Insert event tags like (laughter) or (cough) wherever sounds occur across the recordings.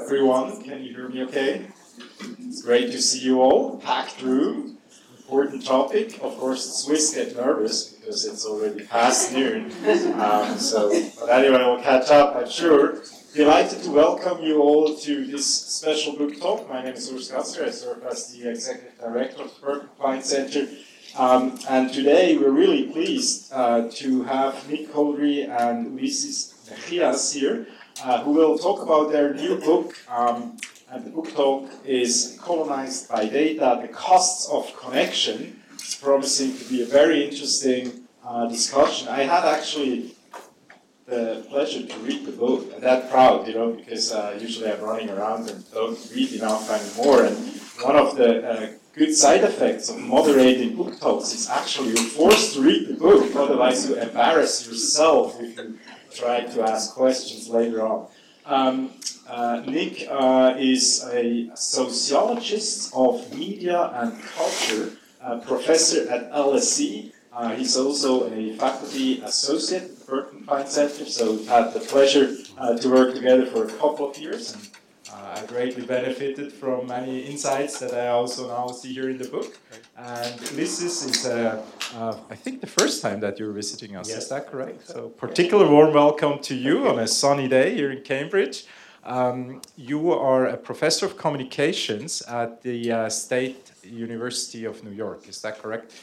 Everyone. Can you hear me okay? It's great to see you all. Packed room. Important topic. Of course, the Swiss get nervous because it's already past noon. Um, so, but anyway, we'll catch up, I'm sure. Delighted to welcome you all to this special book talk. My name is Urs Gasser. I serve as the Executive Director of the Berkman Klein Center. Um, and today we're really pleased uh, to have Nick Couldry and Ulises Mejias here uh, who will talk about their new book. Um, and the book talk is Colonized by Data The Costs of Connection. It's promising to be a very interesting uh, discussion. I had actually the pleasure to read the book. That proud, you know, because uh, usually I'm running around and don't read enough anymore. And one of the uh, good side effects of moderating book talks is actually you're forced to read the book, otherwise you embarrass yourself if you try to ask questions later on. Um, uh, Nick uh, is a sociologist of media and culture, professor at LSE. Uh, he's also a faculty associate at the Berkman Klein Center, so we've had the pleasure uh, to work together for a couple of years. Uh, I greatly benefited from many insights that I also now see here in the book. And Ulises is, uh, uh, I think, the first time that you're visiting us. Yes, is that correct? So, particular warm welcome to you on a sunny day here in Cambridge. Um, you are a professor of communications at the uh, State University of New York. Is that correct?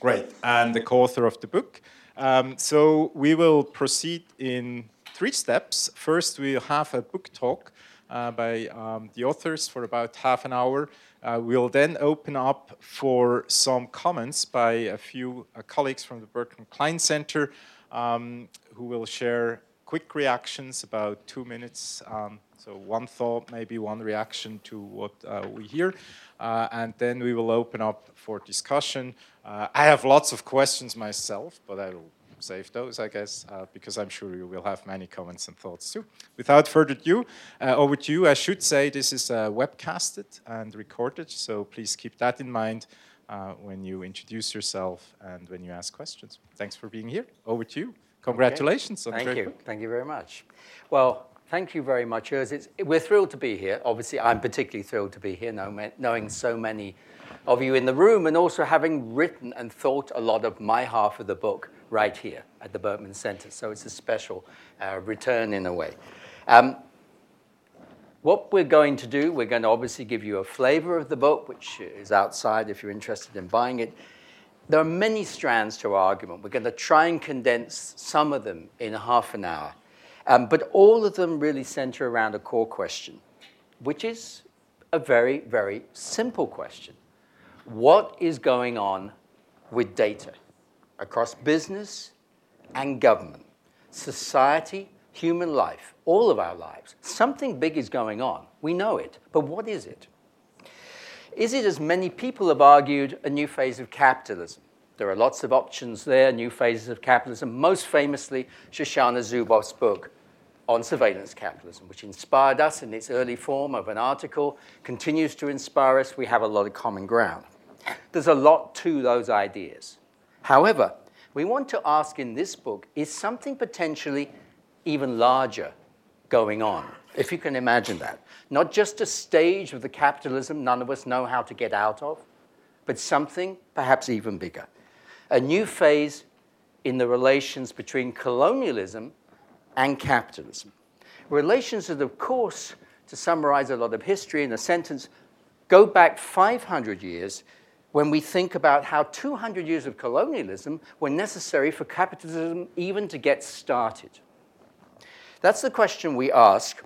Great. And the co-author of the book. Um, so we will proceed in three steps. First, we'll have a book talk uh, by um, the authors for about half an hour. Uh, we'll then open up for some comments by a few uh, colleagues from the Berkman Klein Center um, who will share quick reactions, about two minutes. Um, so one thought, maybe one reaction to what uh, we hear. Uh, and then we will open up for discussion. Uh, I have lots of questions myself, but I will save those, I guess, uh, because I'm sure you will have many comments and thoughts too. Without further ado, uh, over to you. I should say this is uh, webcasted and recorded, so please keep that in mind uh, when you introduce yourself and when you ask questions. Thanks for being here. Over to you. Congratulations. Okay. Thank you. Book. Thank you very much. Well, thank you very much, Urs. we're thrilled to be here. Obviously, I'm particularly thrilled to be here, knowing so many of you in the room and also having written and thought a lot of my half of the book right here at the Berkman Center. So it's a special uh, return in a way. Um, what we're going to do, we're going to obviously give you a flavor of the book, which is outside if you're interested in buying it. There are many strands to our argument. We're going to try and condense some of them in half an hour. Um, but all of them really center around a core question, which is a very, very simple question. What is going on with data? Across business and government, society, human life, all of our lives. Something big is going on. We know it. But what is it? Is it, as many people have argued, a new phase of capitalism? There are lots of options there, new phases of capitalism, most famously Shoshana Zuboff's book on surveillance capitalism, which inspired us in its early form of an article, continues to inspire us. We have a lot of common ground. There's a lot to those ideas. However, we want to ask in this book is something potentially even larger going on, if you can imagine that. Not just a stage of the capitalism none of us know how to get out of, but something perhaps even bigger. A new phase in the relations between colonialism and capitalism. Relations that, of course, to summarize a lot of history in a sentence, go back 500 years when we think about how 200 years of colonialism were necessary for capitalism even to get started. That's the question we ask.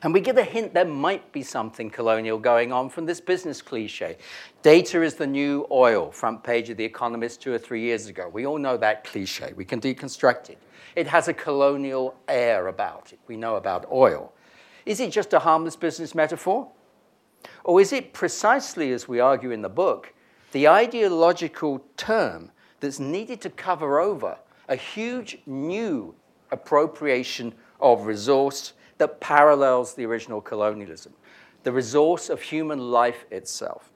And we get a hint there might be something colonial going on from this business cliche. Data is the new oil, front page of The Economist two or three years ago. We all know that cliche. We can deconstruct it. It has a colonial air about it. We know about oil. Is it just a harmless business metaphor? Or is it precisely, as we argue in the book, the ideological term that's needed to cover over a huge new appropriation of resource that parallels the original colonialism, the resource of human life itself?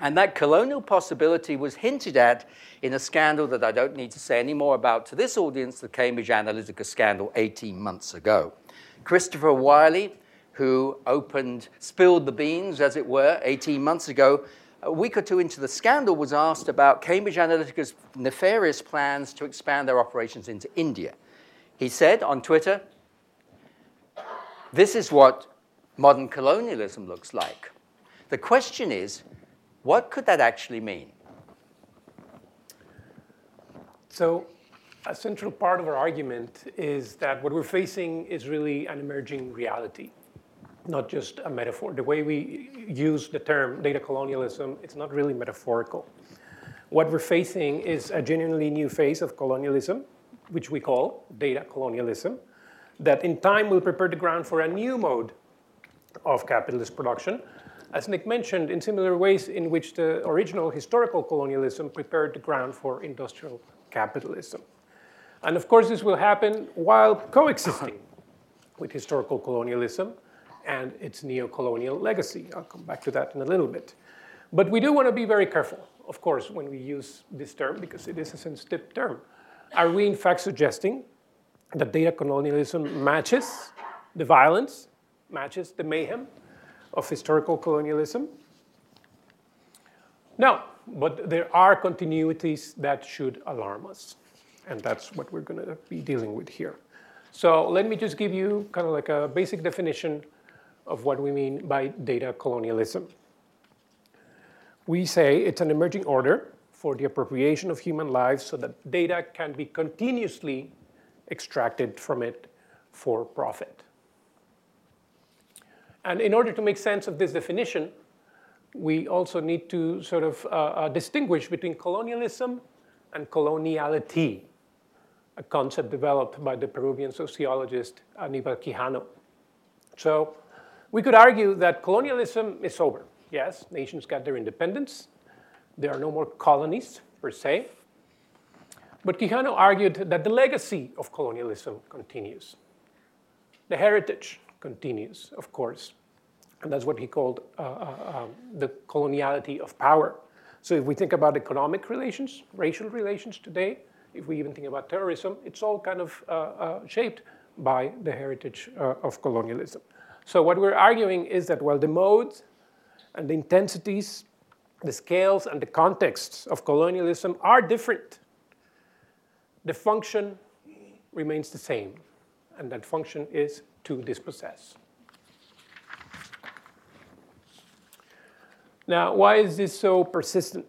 And that colonial possibility was hinted at in a scandal that I don't need to say any more about to this audience, the Cambridge Analytica scandal 18 months ago. Christopher Wylie, who opened, spilled the beans, as it were, 18 months ago, a week or two into the scandal, was asked about Cambridge Analytica's nefarious plans to expand their operations into India. He said on Twitter, This is what modern colonialism looks like. The question is, what could that actually mean? So, a central part of our argument is that what we're facing is really an emerging reality, not just a metaphor. The way we use the term data colonialism, it's not really metaphorical. What we're facing is a genuinely new phase of colonialism, which we call data colonialism, that in time will prepare the ground for a new mode of capitalist production, as Nick mentioned, in similar ways in which the original historical colonialism prepared the ground for industrial capitalism. And of course, this will happen while coexisting with historical colonialism and its neo-colonial legacy. I'll come back to that in a little bit. But we do want to be very careful, of course, when we use this term, because it is a sensitive term. Are we in fact suggesting that data colonialism matches the violence, matches the mayhem of historical colonialism? No, but there are continuities that should alarm us. And that's what we're going to be dealing with here. So let me just give you kind of like a basic definition of what we mean by data colonialism. We say it's an emerging order for the appropriation of human lives so that data can be continuously extracted from it for profit. And in order to make sense of this definition, we also need to sort of uh, uh, distinguish between colonialism and coloniality, a concept developed by the Peruvian sociologist Aníbal Quijano. So we could argue that colonialism is over. Yes, nations got their independence. There are no more colonies, per se. But Quijano argued that the legacy of colonialism continues. The heritage continues, of course. And that's what he called uh, uh, um, the coloniality of power. So if we think about economic relations, racial relations today, if we even think about terrorism, it's all kind of uh, uh shaped by the heritage uh, of colonialism. So what we're arguing is that while the modes and the intensities, the scales and the contexts of colonialism are different, the function remains the same. And that function is to dispossess. Now, why is this so persistent?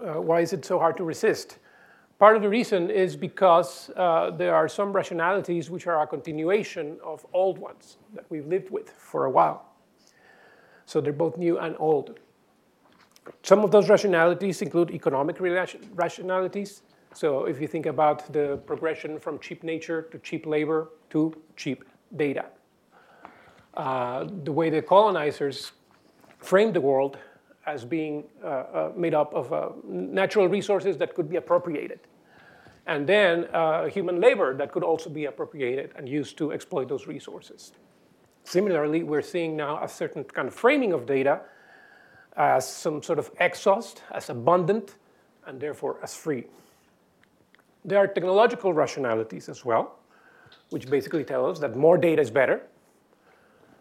Uh, why is it so hard to resist? Part of the reason is because uh, there are some rationalities which are a continuation of old ones that we've lived with for a while. So they're both new and old. Some of those rationalities include economic rationalities. So if you think about the progression from cheap nature to cheap labor to cheap data, uh, the way the colonizers framed the world as being uh, uh, made up of uh, natural resources that could be appropriated. And then uh, human labor that could also be appropriated and used to exploit those resources. Similarly, we're seeing now a certain kind of framing of data as some sort of exhaust, as abundant, and therefore as free. There are technological rationalities as well, which basically tell us that more data is better,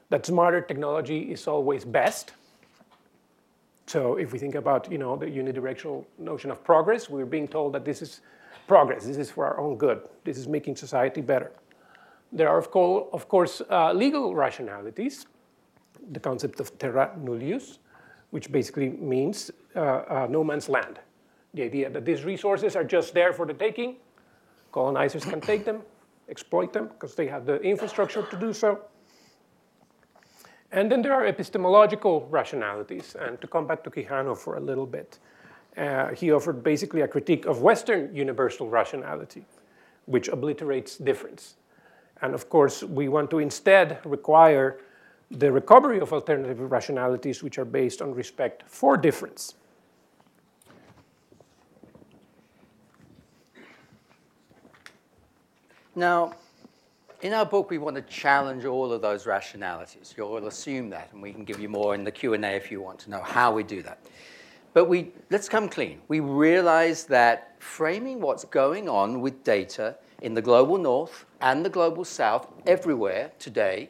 that smarter technology is always best, so if we think about you know, the unidirectional notion of progress, we're being told that this is progress, this is for our own good, this is making society better. There are, of, co of course, uh, legal rationalities, the concept of terra nullius, which basically means uh, uh, no man's land. The idea that these resources are just there for the taking, colonizers can take them, exploit them, because they have the infrastructure to do so. And then there are epistemological rationalities. And to come back to Quijano for a little bit, uh, he offered basically a critique of Western universal rationality, which obliterates difference. And of course, we want to instead require the recovery of alternative rationalities which are based on respect for difference. Now, In our book, we want to challenge all of those rationalities. You'll assume that, and we can give you more in the Q&A if you want to know how we do that. But we, let's come clean. We realize that framing what's going on with data in the global north and the global south, everywhere today,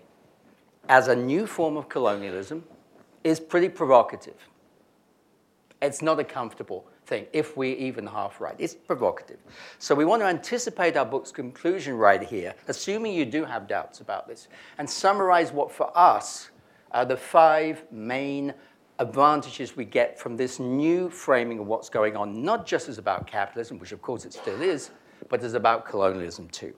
as a new form of colonialism is pretty provocative. It's not a comfortable thing, if we're even half right. It's provocative. So we want to anticipate our book's conclusion right here, assuming you do have doubts about this, and summarize what for us are the five main advantages we get from this new framing of what's going on, not just as about capitalism, which of course it still is, but as about colonialism too.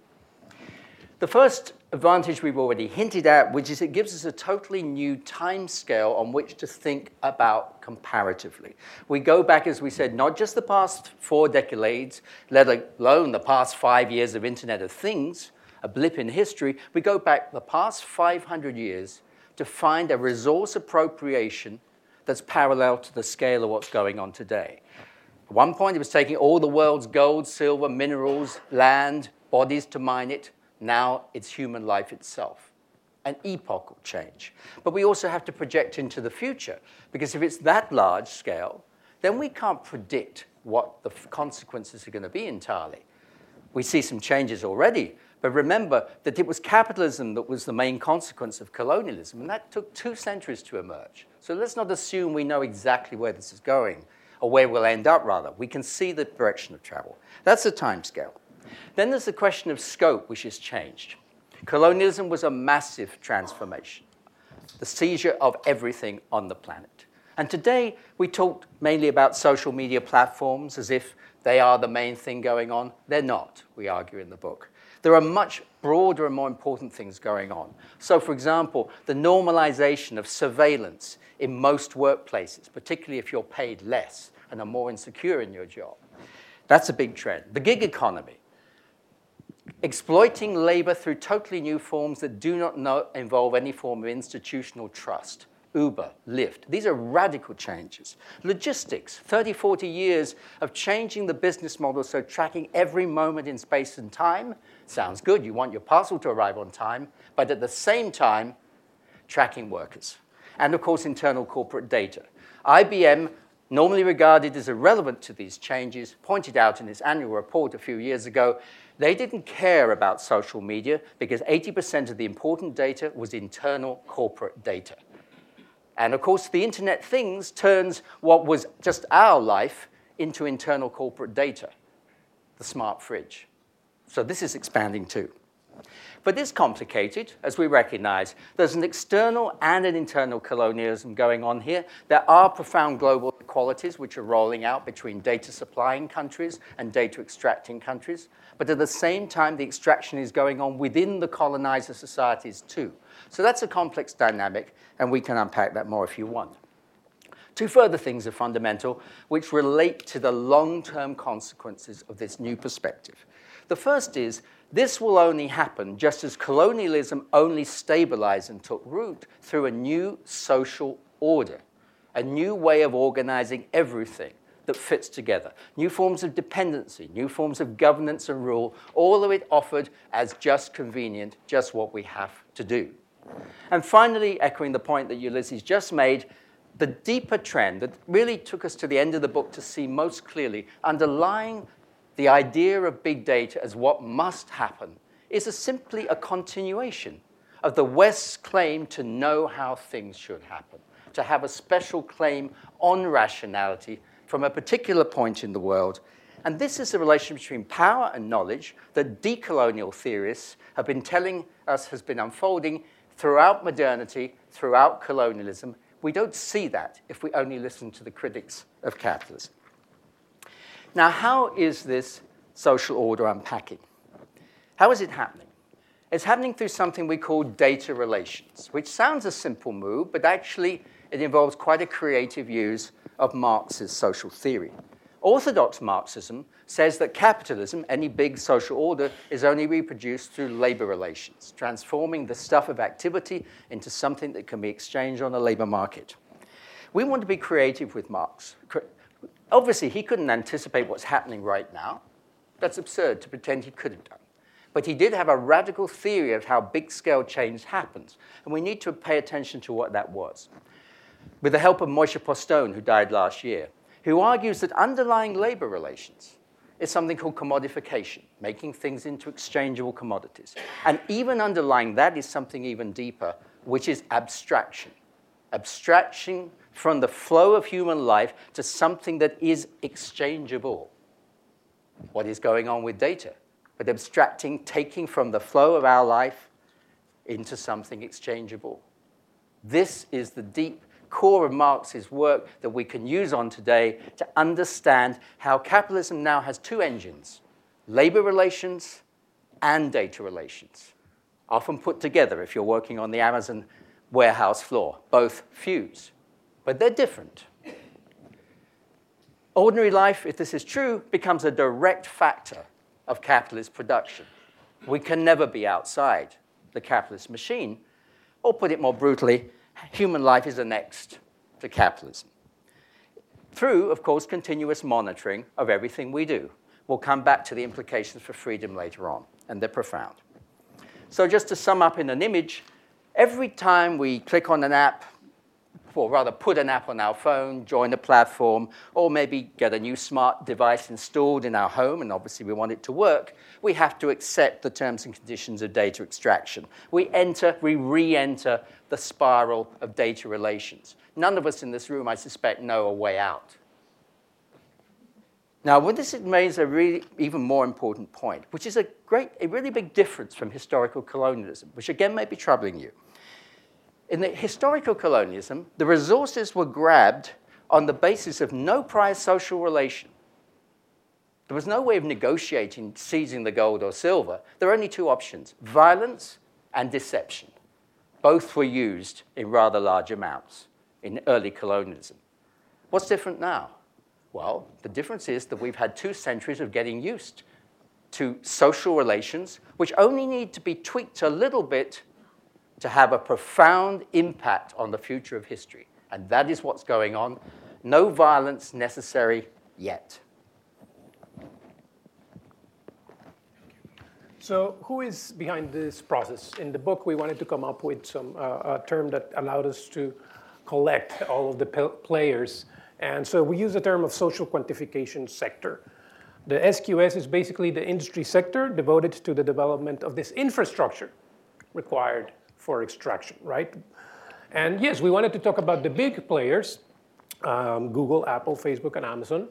The first advantage we've already hinted at, which is it gives us a totally new time scale on which to think about comparatively. We go back, as we said, not just the past four decades, let alone the past five years of Internet of Things, a blip in history. We go back the past 500 years to find a resource appropriation that's parallel to the scale of what's going on today. At one point, it was taking all the world's gold, silver, minerals, land, bodies to mine it. Now it's human life itself. An epochal change. But we also have to project into the future, because if it's that large scale, then we can't predict what the consequences are going to be entirely. We see some changes already, but remember that it was capitalism that was the main consequence of colonialism, and that took two centuries to emerge. So let's not assume we know exactly where this is going, or where we'll end up, rather. We can see the direction of travel. That's the time scale. Then there's the question of scope, which has changed. Colonialism was a massive transformation, the seizure of everything on the planet. And today, we talk mainly about social media platforms as if they are the main thing going on. They're not, we argue in the book. There are much broader and more important things going on. So, for example, the normalization of surveillance in most workplaces, particularly if you're paid less and are more insecure in your job. That's a big trend. The gig economy, exploiting labor through totally new forms that do not know, involve any form of institutional trust. Uber, Lyft. These are radical changes. Logistics, 30, 40 years of changing the business model so tracking every moment in space and time sounds good. You want your parcel to arrive on time, but at the same time, tracking workers. And of course, internal corporate data. IBM, normally regarded as irrelevant to these changes, pointed out in its annual report a few years ago they didn't care about social media because 80% of the important data was internal corporate data. And of course, the Internet Things turns what was just our life into internal corporate data, the smart fridge. So this is expanding too. But it's complicated, as we recognize. There's an external and an internal colonialism going on here. There are profound global inequalities which are rolling out between data supplying countries and data extracting countries. But at the same time, the extraction is going on within the colonizer societies too. So that's a complex dynamic, and we can unpack that more if you want. Two further things are fundamental, which relate to the long term consequences of this new perspective. The first is this will only happen just as colonialism only stabilized and took root through a new social order, a new way of organizing everything that fits together. New forms of dependency, new forms of governance and rule, all of it offered as just convenient, just what we have to do. And finally, echoing the point that Ulises just made, the deeper trend that really took us to the end of the book to see most clearly, underlying the idea of big data as what must happen, is a simply a continuation of the West's claim to know how things should happen, to have a special claim on rationality from a particular point in the world. And this is the relation between power and knowledge that decolonial theorists have been telling us has been unfolding throughout modernity, throughout colonialism. We don't see that if we only listen to the critics of capitalism. Now, how is this social order unpacking? How is it happening? It's happening through something we call data relations, which sounds a simple move, but actually it involves quite a creative use of Marx's social theory. Orthodox Marxism says that capitalism, any big social order, is only reproduced through labor relations, transforming the stuff of activity into something that can be exchanged on a labor market. We want to be creative with Marx. Obviously, he couldn't anticipate what's happening right now. That's absurd to pretend he could have done. But he did have a radical theory of how big scale change happens. And we need to pay attention to what that was. With the help of Moishe Postone, who died last year, who argues that underlying labor relations is something called commodification, making things into exchangeable commodities. And even underlying that is something even deeper, which is abstraction. Abstraction from the flow of human life to something that is exchangeable. What is going on with data? But abstracting, taking from the flow of our life into something exchangeable. This is the deep core of Marx's work that we can use on today to understand how capitalism now has two engines labor relations and data relations, often put together if you're working on the Amazon warehouse floor, both fuse, but they're different. Ordinary life, if this is true, becomes a direct factor of capitalist production. We can never be outside the capitalist machine, or put it more brutally, human life is annexed to capitalism. Through, of course, continuous monitoring of everything we do. We'll come back to the implications for freedom later on, and they're profound. So, just to sum up in an image, every time we click on an app, or rather put an app on our phone, join a platform, or maybe get a new smart device installed in our home, and obviously we want it to work, we have to accept the terms and conditions of data extraction. We enter, we re enter the spiral of data relations. None of us in this room, I suspect, know a way out. Now, what this makes a really even more important point, which is a great, a really big difference from historical colonialism, which again may be troubling you. In the historical colonialism, the resources were grabbed on the basis of no prior social relation. There was no way of negotiating seizing the gold or silver. There were only two options violence and deception. Both were used in rather large amounts in early colonialism. What's different now? Well, the difference is that we've had two centuries of getting used to social relations, which only need to be tweaked a little bit to have a profound impact on the future of history. And that is what's going on. No violence necessary yet. So, who is behind this process? In the book, we wanted to come up with some uh, a term that allowed us to collect all of the players. And so we use the term of social quantification sector. The SQS is basically the industry sector devoted to the development of this infrastructure required for extraction, right? And yes, we wanted to talk about the big players, um, Google, Apple, Facebook, and Amazon,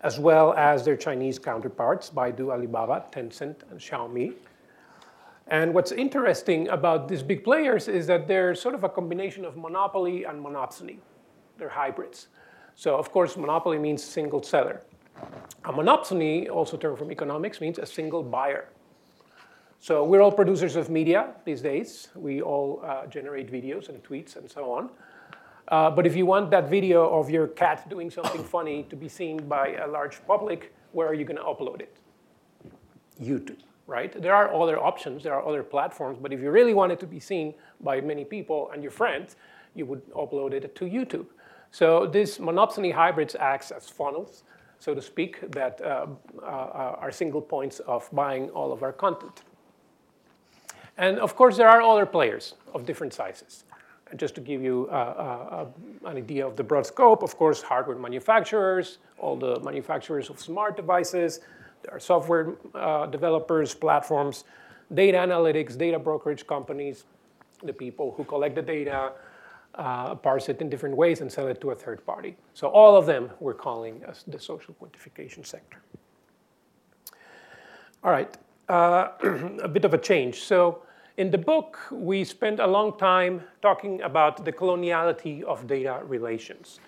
as well as their Chinese counterparts, Baidu, Alibaba, Tencent, and Xiaomi. And what's interesting about these big players is that they're sort of a combination of monopoly and monopsony. They're hybrids. So of course, monopoly means single seller. A monopsony, also term from economics, means a single buyer. So we're all producers of media these days. We all uh, generate videos and tweets and so on. Uh, but if you want that video of your cat doing something (coughs) funny to be seen by a large public, where are you going to upload it? YouTube, right? There are other options, there are other platforms, but if you really want it to be seen by many people and your friends, you would upload it to YouTube. So this monopsony hybrids acts as funnels, so to speak, that uh, uh, are single points of buying all of our content. And of course, there are other players of different sizes. And just to give you uh, uh, an idea of the broad scope, of course, hardware manufacturers, all the manufacturers of smart devices, there are software uh, developers, platforms, data analytics, data brokerage companies, the people who collect the data, uh, parse it in different ways, and sell it to a third party. So all of them we're calling as the social quantification sector. All right, uh, (clears throat) a bit of a change. So in the book, we spent a long time talking about the coloniality of data relations.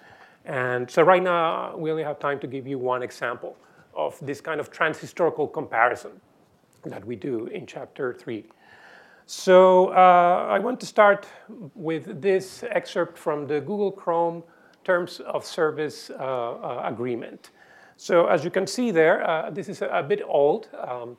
And so right now, we only have time to give you one example of this kind of transhistorical comparison that we do in chapter three. So uh, I want to start with this excerpt from the Google Chrome Terms of Service uh, uh, Agreement. So as you can see there, uh, this is a, a bit old. Um,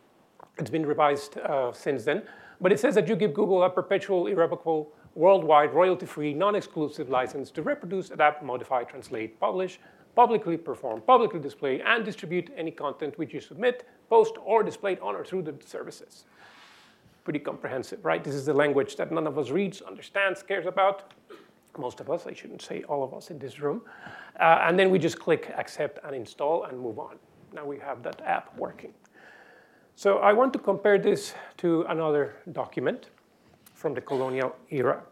it's been revised uh, since then. But it says that you give Google a perpetual, irrevocable, worldwide, royalty-free, non-exclusive license to reproduce, adapt, modify, translate, publish, publicly perform, publicly display, and distribute any content which you submit, post, or display on or through the services. Pretty comprehensive, right? This is the language that none of us reads, understands, cares about. Most of us, I shouldn't say all of us in this room. Uh, and then we just click accept and install and move on. Now we have that app working. So I want to compare this to another document from the colonial era,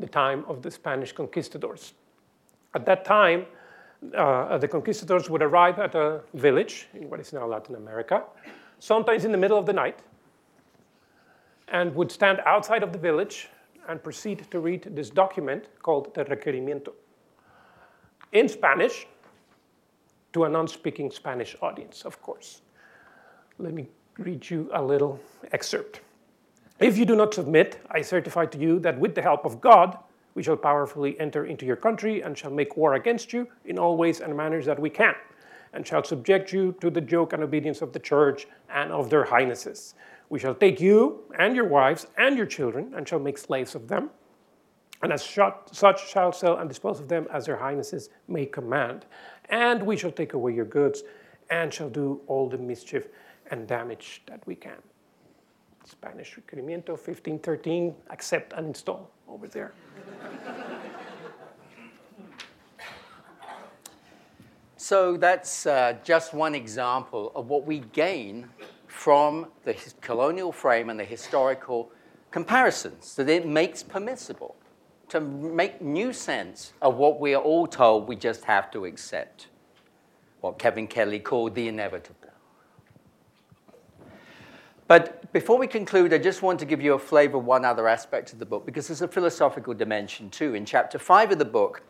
the time of the Spanish conquistadors. At that time, uh, the conquistadors would arrive at a village in what is now Latin America, sometimes in the middle of the night, and would stand outside of the village and proceed to read this document called the Requerimiento in Spanish to a non speaking Spanish audience, of course. Let me read you a little excerpt. If you do not submit, I certify to you that with the help of God, we shall powerfully enter into your country and shall make war against you in all ways and manners that we can, and shall subject you to the yoke and obedience of the church and of their highnesses. We shall take you and your wives and your children and shall make slaves of them. And as such shall sell and dispose of them as their highnesses may command. And we shall take away your goods and shall do all the mischief and damage that we can. Spanish Requerimiento 1513, accept and install over there. So that's uh, just one example of what we gain from the colonial frame and the historical comparisons that it makes permissible to make new sense of what we are all told we just have to accept, what Kevin Kelly called the inevitable. But before we conclude, I just want to give you a flavor of one other aspect of the book, because there's a philosophical dimension too. In chapter five of the book,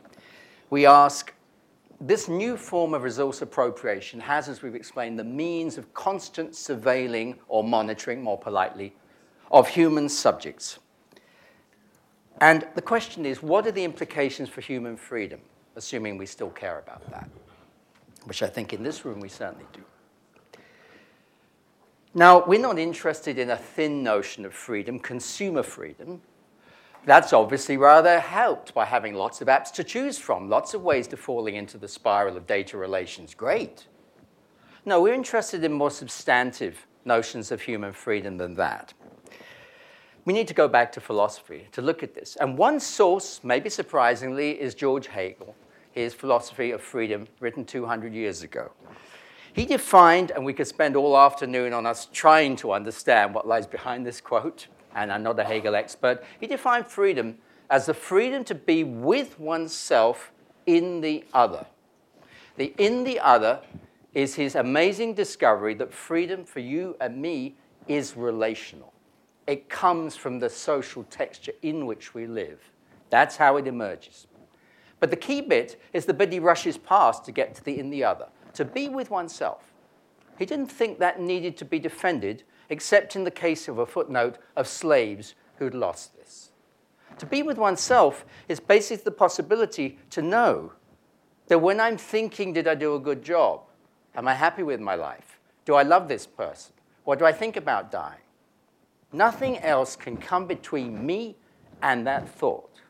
we ask this new form of resource appropriation has, as we've explained, the means of constant surveilling or monitoring, more politely, of human subjects. And the question is what are the implications for human freedom, assuming we still care about that? Which I think in this room we certainly do. Now, we're not interested in a thin notion of freedom, consumer freedom. That's obviously rather helped by having lots of apps to choose from, lots of ways to falling into the spiral of data relations. Great. No, we're interested in more substantive notions of human freedom than that. We need to go back to philosophy to look at this. And one source, maybe surprisingly, is George Hegel, his philosophy of freedom, written 200 years ago. He defined, and we could spend all afternoon on us trying to understand what lies behind this quote, and I'm not a Hegel expert. He defined freedom as the freedom to be with oneself in the other. The in the other is his amazing discovery that freedom for you and me is relational. It comes from the social texture in which we live. That's how it emerges. But the key bit is the bit he rushes past to get to the in the other to be with oneself. He didn't think that needed to be defended, except in the case of a footnote of slaves who'd lost this. To be with oneself is basically the possibility to know that when I'm thinking, did I do a good job? Am I happy with my life? Do I love this person? What do I think about dying? Nothing else can come between me and that thought.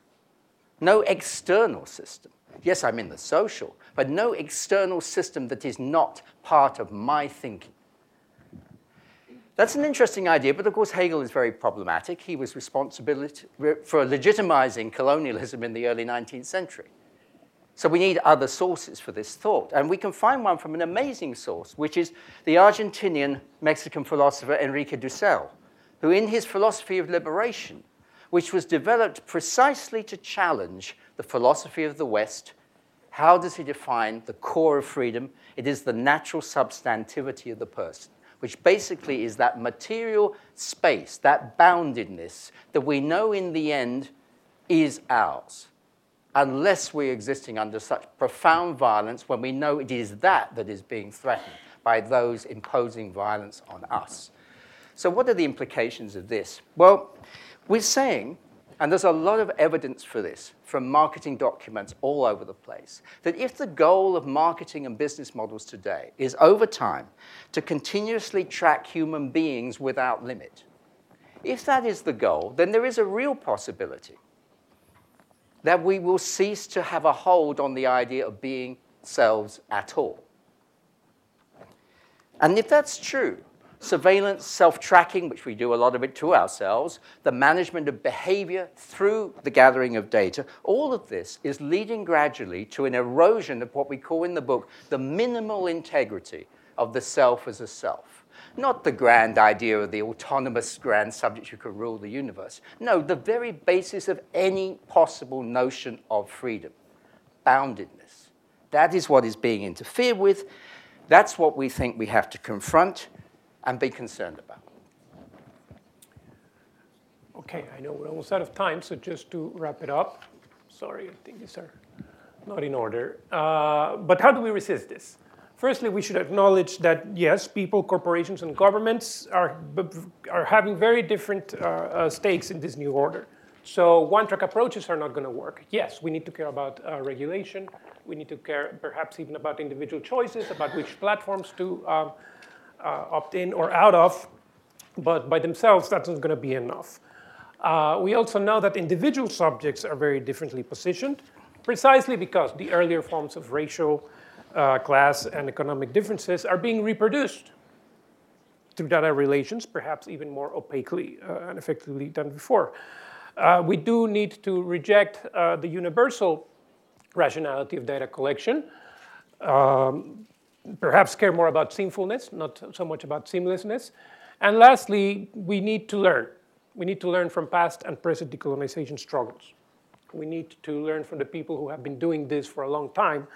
No external system. Yes, I'm in the social, but no external system that is not part of my thinking. That's an interesting idea, but of course, Hegel is very problematic. He was responsible for legitimizing colonialism in the early 19th century. So we need other sources for this thought. And we can find one from an amazing source, which is the Argentinian Mexican philosopher Enrique Dussel, who, in his philosophy of liberation, which was developed precisely to challenge the philosophy of the West how does he define the core of freedom? It is the natural substantivity of the person, which basically is that material space, that boundedness that we know in the end is ours, unless we're existing under such profound violence when we know it is that that is being threatened by those imposing violence on us. So, what are the implications of this? Well, we're saying and there's a lot of evidence for this from marketing documents all over the place that if the goal of marketing and business models today is over time to continuously track human beings without limit, if that is the goal, then there is a real possibility that we will cease to have a hold on the idea of being selves at all. And if that's true, surveillance, self tracking, which we do a lot of it to ourselves, the management of behavior through the gathering of data, all of this is leading gradually to an erosion of what we call in the book the minimal integrity of the self as a self. Not the grand idea of the autonomous grand subject who can rule the universe. No, the very basis of any possible notion of freedom boundedness. That is what is being interfered with. That's what we think we have to confront and be concerned about. Okay, I know we're almost out of time, so just to wrap it up. Sorry, I think these are not in order. Uh, but how do we resist this? Firstly, we should acknowledge that yes, people, corporations, and governments are, are having very different uh, uh, stakes in this new order. So one-track approaches are not going to work. Yes, we need to care about uh, regulation. We need to care perhaps even about individual choices, about which platforms to um, uh, opt in or out of. But by themselves, that's not going to be enough. Uh, we also know that individual subjects are very differently positioned, precisely because the earlier forms of racial uh, class and economic differences are being reproduced through data relations, perhaps even more opaquely uh, and effectively than before. Uh, we do need to reject uh, the universal rationality of data collection. Um, perhaps care more about seamfulness, not so much about seamlessness. And lastly, we need to learn. We need to learn from past and present decolonization struggles. We need to learn from the people who have been doing this for a long time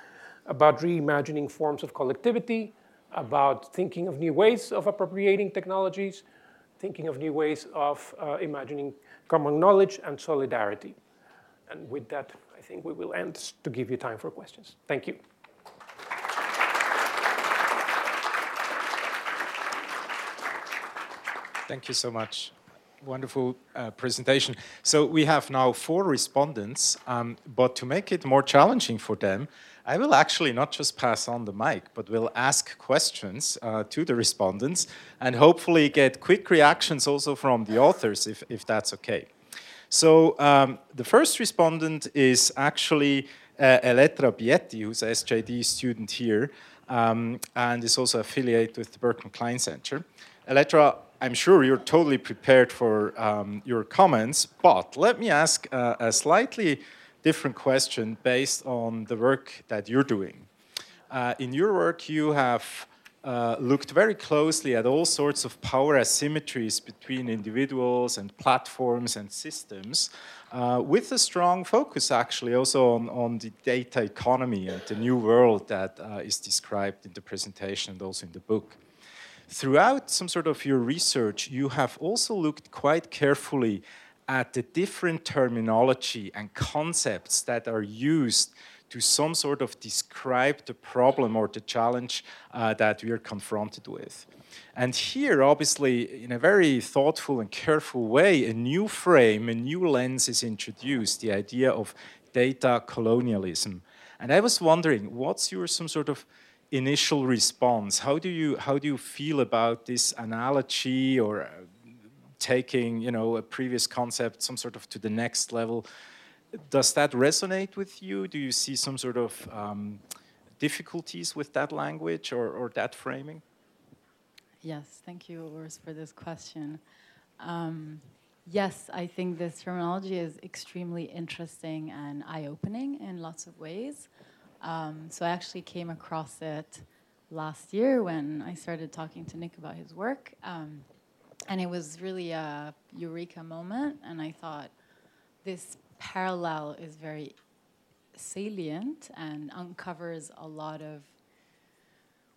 about reimagining forms of collectivity, about thinking of new ways of appropriating technologies, thinking of new ways of uh, imagining common knowledge and solidarity. And with that, I think we will end to give you time for questions. Thank you. Thank you so much. Wonderful uh, presentation. So we have now four respondents, um, but to make it more challenging for them, I will actually not just pass on the mic, but will ask questions uh, to the respondents and hopefully get quick reactions also from the authors, if, if that's okay. So um, the first respondent is actually uh, Elettra Bietti, who's a SJD student here um, and is also affiliated with the Berkman Klein Center. Elettra, I'm sure you're totally prepared for um, your comments, but let me ask uh, a slightly different question based on the work that you're doing. Uh, in your work, you have uh, looked very closely at all sorts of power asymmetries between individuals and platforms and systems, uh, with a strong focus actually also on, on the data economy and the new world that uh, is described in the presentation and also in the book. Throughout some sort of your research, you have also looked quite carefully at the different terminology and concepts that are used to some sort of describe the problem or the challenge uh, that we are confronted with. And here, obviously, in a very thoughtful and careful way, a new frame, a new lens is introduced the idea of data colonialism. And I was wondering, what's your some sort of initial response? How do you, how do you feel about this analogy or taking you know a previous concept some sort of to the next level? Does that resonate with you? Do you see some sort of um, difficulties with that language or, or that framing? Yes thank you Urs, for this question. Um, yes i think this terminology is extremely interesting and eye-opening in lots of ways um, so i actually came across it last year when i started talking to nick about his work um, and it was really a eureka moment. And I thought this parallel is very salient and uncovers a lot of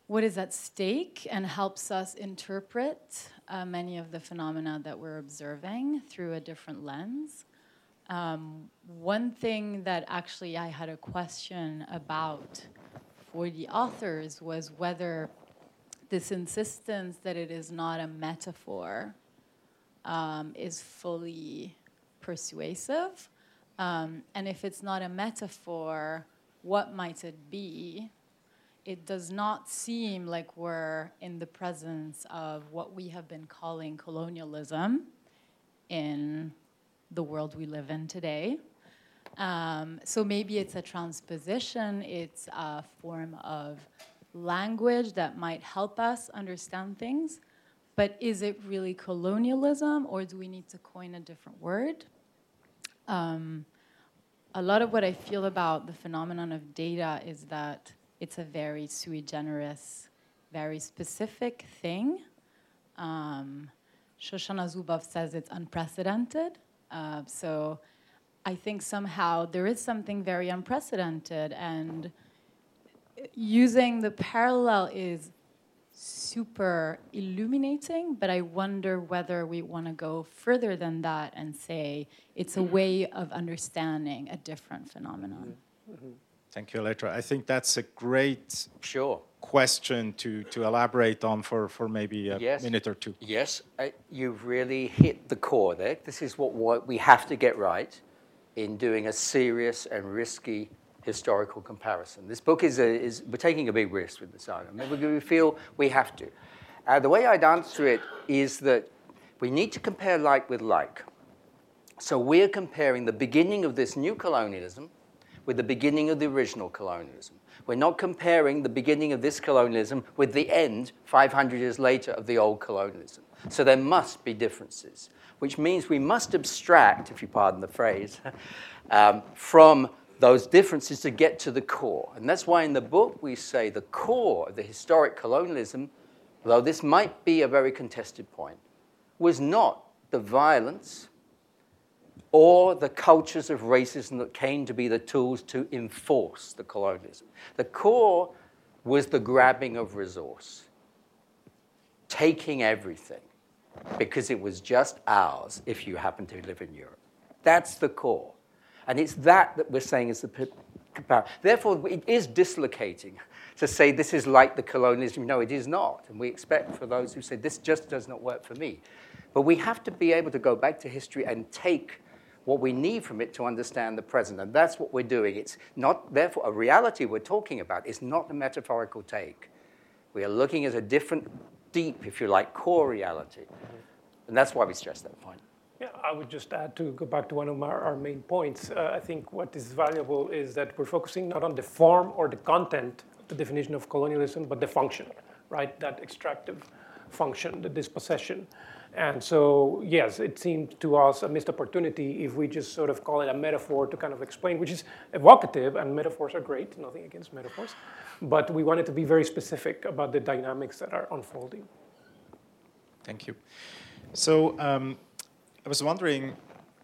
what is at stake and helps us interpret uh, many of the phenomena that we're observing through a different lens. Um, one thing that actually I had a question about for the authors was whether this insistence that it is not a metaphor um, is fully persuasive. Um, and if it's not a metaphor, what might it be? It does not seem like we're in the presence of what we have been calling colonialism in the world we live in today. Um, so maybe it's a transposition, it's a form of language that might help us understand things. But is it really colonialism, or do we need to coin a different word? Um, a lot of what I feel about the phenomenon of data is that it's a very sui generis, very specific thing. Um, Shoshana Zuboff says it's unprecedented. Uh, so I think somehow there is something very unprecedented, and using the parallel is super illuminating, but I wonder whether we want to go further than that and say it's a way of understanding a different phenomenon. Mm-hmm. Thank you, Elettra. I think that's a great sure question to, to elaborate on for, for maybe a yes. minute or two. Yes, I, you've really hit the core there. This is what, what we have to get right in doing a serious and risky historical comparison. This book is, a, is we're taking a big risk with this argument. We feel we have to. Uh, the way I'd answer it is that we need to compare like with like. So we're comparing the beginning of this new colonialism with the beginning of the original colonialism. We're not comparing the beginning of this colonialism with the end, 500 years later, of the old colonialism. So there must be differences, which means we must abstract, if you pardon the phrase, (laughs) um, from those differences to get to the core. And that's why in the book we say the core of the historic colonialism, though this might be a very contested point, was not the violence or the cultures of racism that came to be the tools to enforce the colonialism. The core was the grabbing of resource, taking everything because it was just ours if you happen to live in Europe. That's the core. And it's that that we're saying is the comparison. Therefore, it is dislocating to say this is like the colonialism. No, it is not. And we expect for those who say this just does not work for me. But we have to be able to go back to history and take what we need from it to understand the present. And that's what we're doing. It's not, therefore, a reality we're talking about is not a metaphorical take. We are looking at a different, deep, if you like, core reality. And that's why we stress that point. Yeah, I would just add to go back to one of our, our main points. Uh, I think what is valuable is that we're focusing not on the form or the content, the definition of colonialism, but the function, right? That extractive function, the dispossession. And so, yes, it seemed to us a missed opportunity if we just sort of call it a metaphor to kind of explain, which is evocative, and metaphors are great, nothing against metaphors. But we wanted to be very specific about the dynamics that are unfolding. Thank you. So, um, I was wondering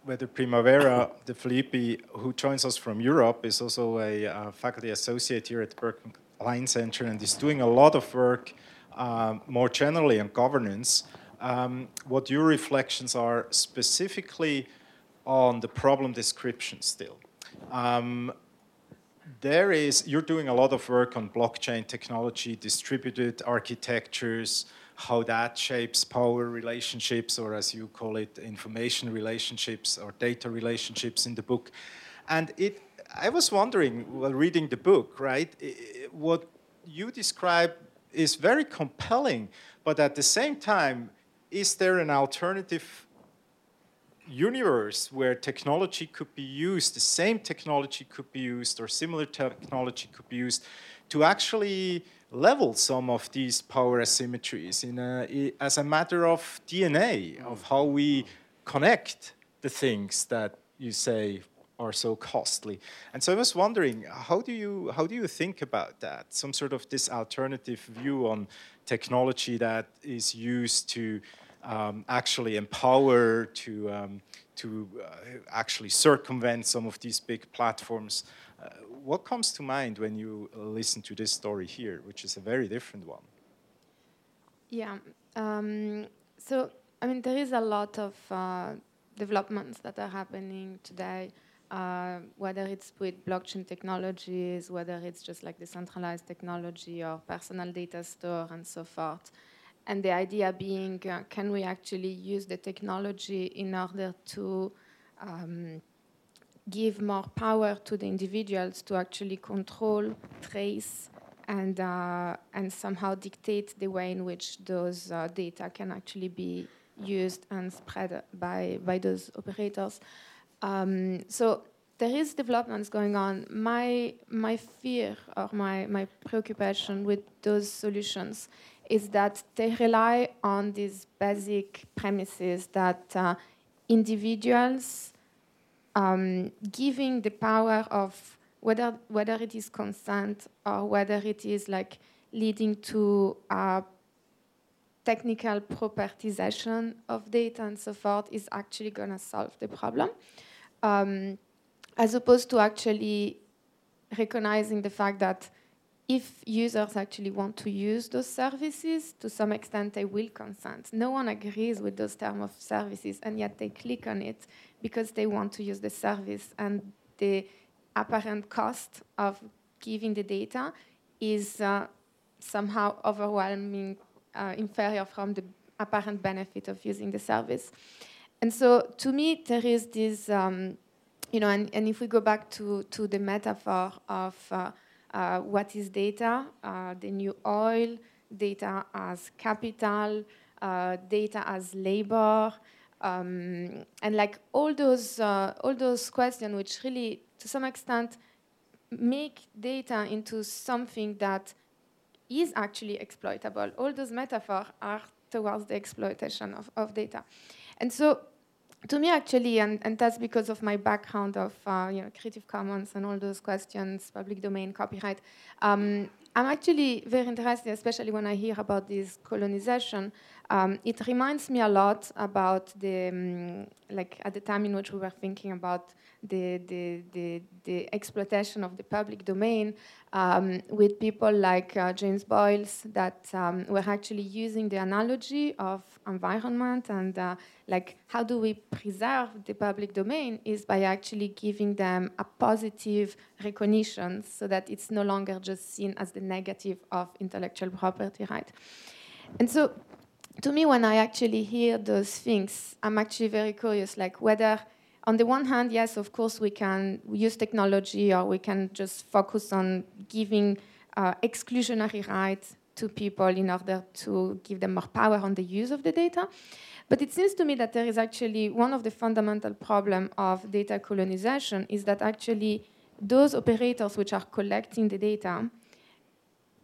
whether Primavera De Filippi, who joins us from Europe, is also a uh, faculty associate here at the Klein Center and is doing a lot of work um, more generally on governance. Um, what your reflections are specifically on the problem description still. Um, there is, you're doing a lot of work on blockchain technology, distributed architectures, how that shapes power relationships, or as you call it, information relationships or data relationships in the book. And it, I was wondering while reading the book, right, what you describe is very compelling, but at the same time, is there an alternative universe where technology could be used, the same technology could be used, or similar technology could be used to actually level some of these power asymmetries in a, as a matter of DNA, of how we connect the things that you say are so costly. And so I was wondering, how do you how do you think about that? Some sort of this alternative view on technology that is used to um, actually empower, to um, to uh, actually circumvent some of these big platforms what comes to mind when you listen to this story here, which is a very different one? Yeah. Um, so, I mean, there is a lot of uh, developments that are happening today, uh, whether it's with blockchain technologies, whether it's just like decentralized technology or personal data store and so forth. And the idea being, uh, can we actually use the technology in order to um, give more power to the individuals to actually control, trace, and, uh, and somehow dictate the way in which those uh, data can actually be used and spread by, by those operators. Um, so there is developments going on. My my fear or my my preoccupation with those solutions is that they rely on these basic premises that uh, individuals um, giving the power of whether whether it is consent or whether it is like leading to uh, technical propertization of data and so forth is actually going to solve the problem, um, as opposed to actually recognizing the fact that if users actually want to use those services, to some extent they will consent. No one agrees with those terms of services, and yet they click on it because they want to use the service. And the apparent cost of giving the data is uh, somehow overwhelming, uh, inferior from the apparent benefit of using the service. And so, to me, there is this, um, you know, and, and if we go back to, to the metaphor of uh, uh, what is data, uh, the new oil, data as capital, uh, data as labor, um, and like all those uh, all those questions, which really, to some extent, make data into something that is actually exploitable. All those metaphors are towards the exploitation of, of data, and so to me actually and, and that's because of my background of uh, you know creative commons and all those questions public domain copyright um, i'm actually very interested especially when i hear about this colonization um, it reminds me a lot about the um, like at the time in which we were thinking about the the, the, the exploitation of the public domain um, with people like uh, James Boyles that um, were actually using the analogy of environment and uh, like how do we preserve the public domain is by actually giving them a positive recognition so that it's no longer just seen as the negative of intellectual property right? And so to me, when I actually hear those things, I'm actually very curious, like whether, on the one hand, yes, of course, we can use technology or we can just focus on giving uh, exclusionary rights to people in order to give them more power on the use of the data. But it seems to me that there is actually one of the fundamental problems of data colonization is that actually those operators which are collecting the data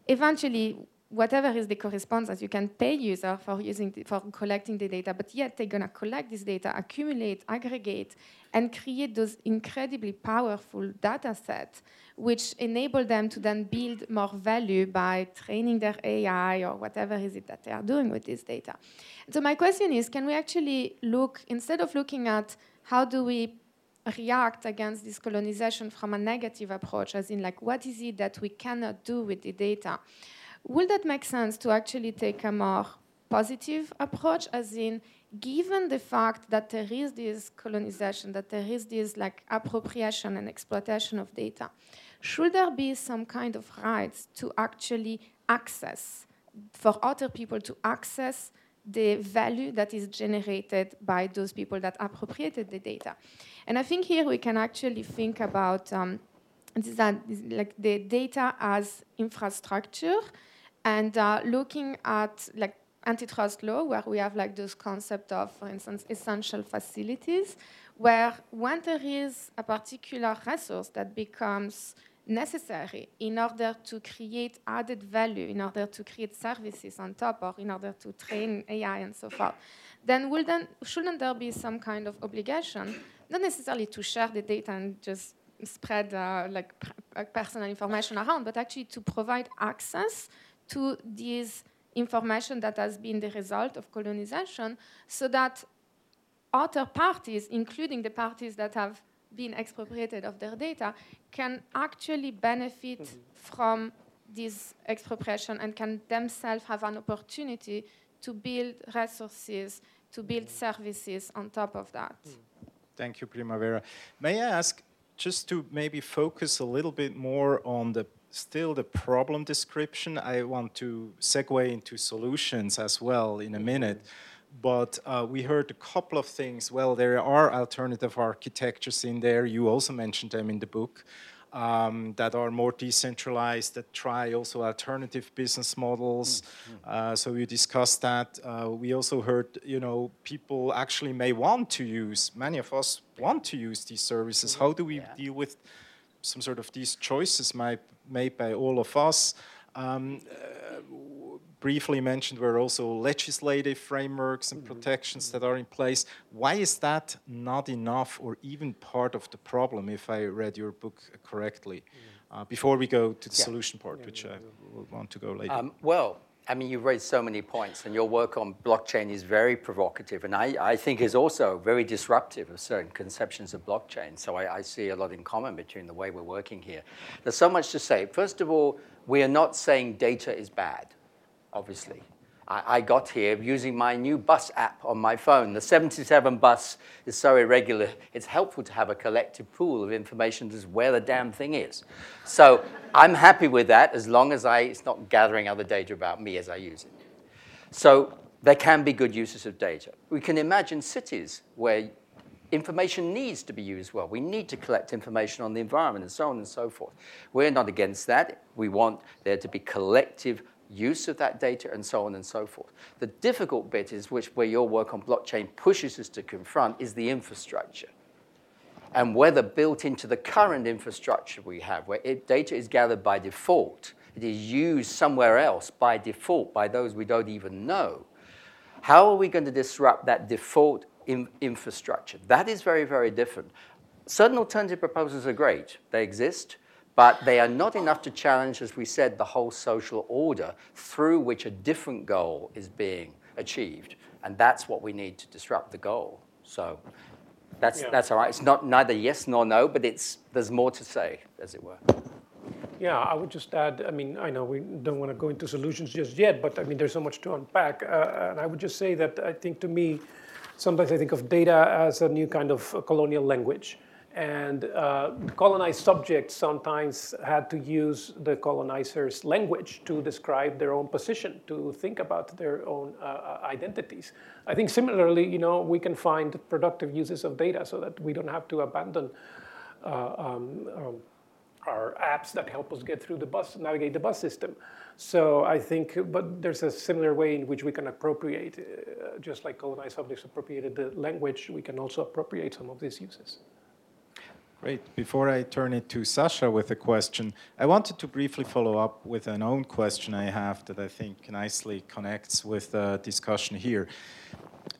eventually whatever is the correspondence, you can pay user for using the, for collecting the data, but yet they're gonna collect this data, accumulate, aggregate, and create those incredibly powerful data sets, which enable them to then build more value by training their AI or whatever is it that they are doing with this data. So my question is, can we actually look instead of looking at how do we react against this colonization from a negative approach, as in like what is it that we cannot do with the data? Will that make sense to actually take a more positive approach, as in, given the fact that there is this colonization, that there is this like appropriation and exploitation of data, should there be some kind of rights to actually access, for other people to access the value that is generated by those people that appropriated the data? And I think here we can actually think about um, uh, like the data as infrastructure and uh, looking at like antitrust law, where we have like this concept of, for instance, essential facilities, where when there is a particular resource that becomes necessary in order to create added value, in order to create services on top, or in order to train AI and so forth, then, shouldn't there be some kind of obligation, not necessarily to share the data and just spread uh, like personal information around, but actually to provide access to this information that has been the result of colonization so that other parties, including the parties that have been expropriated of their data, can actually benefit mm-hmm. from this expropriation and can themselves have an opportunity to build resources, to build services on top of that. Mm. Thank you, Primavera. May I ask, just to maybe focus a little bit more on the still the problem description. I want to segue into solutions as well in a minute. But uh, we heard a couple of things. Well, there are alternative architectures in there. You also mentioned them in the book. um, that are more decentralized, that try also alternative business models. Mm-hmm. Uh, so we discussed that. Uh, we also heard, you know, people actually may want to use, many of us want to use these services. How do we yeah. deal with some sort of these choices made, made by all of us? Um, uh, briefly mentioned were also legislative frameworks and mm-hmm. protections that are in place. Why is that not enough or even part of the problem, if I read your book correctly? Uh, before we go to the yeah. solution part, yeah, which yeah, I will want to go later. Um, well, I mean, you've raised so many points, and your work on blockchain is very provocative, and I, I think is also very disruptive of certain conceptions of blockchain. So I, I see a lot in common between the way we're working here. There's so much to say. First of all, we are not saying data is bad obviously. I, got here using my new bus app on my phone. The 77 bus is so irregular, it's helpful to have a collective pool of information as where the damn thing is. So I'm happy with that as long as I, it's not gathering other data about me as I use it. So there can be good uses of data. We can imagine cities where information needs to be used well. We need to collect information on the environment and so on and so forth. We're not against that. We want there to be collective use of that data, and so on and so forth. The difficult bit is which where your work on blockchain pushes us to confront is the infrastructure. And whether built into the current infrastructure we have, where it, data is gathered by default, it is used somewhere else by default by those we don't even know. How are we going to disrupt that default in infrastructure? That is very, very different. Certain alternative proposals are great. They exist but they are not enough to challenge, as we said, the whole social order through which a different goal is being achieved. And that's what we need to disrupt the goal. So that's, yeah. that's all right. It's not neither yes nor no, but it's, there's more to say, as it were. Yeah, I would just add, I mean, I know we don't want to go into solutions just yet, but I mean, there's so much to unpack. Uh, and I would just say that I think to me, sometimes I think of data as a new kind of colonial language. And uh, colonized subjects sometimes had to use the colonizer's language to describe their own position, to think about their own uh, uh, identities. I think similarly, you know, we can find productive uses of data so that we don't have to abandon uh, um, um, our apps that help us get through the bus, navigate the bus system. So I think, but there's a similar way in which we can appropriate, uh, just like colonized subjects appropriated the language, we can also appropriate some of these uses. Great. Before I turn it to Sasha with a question, I wanted to briefly follow up with an own question I have that I think nicely connects with the discussion here.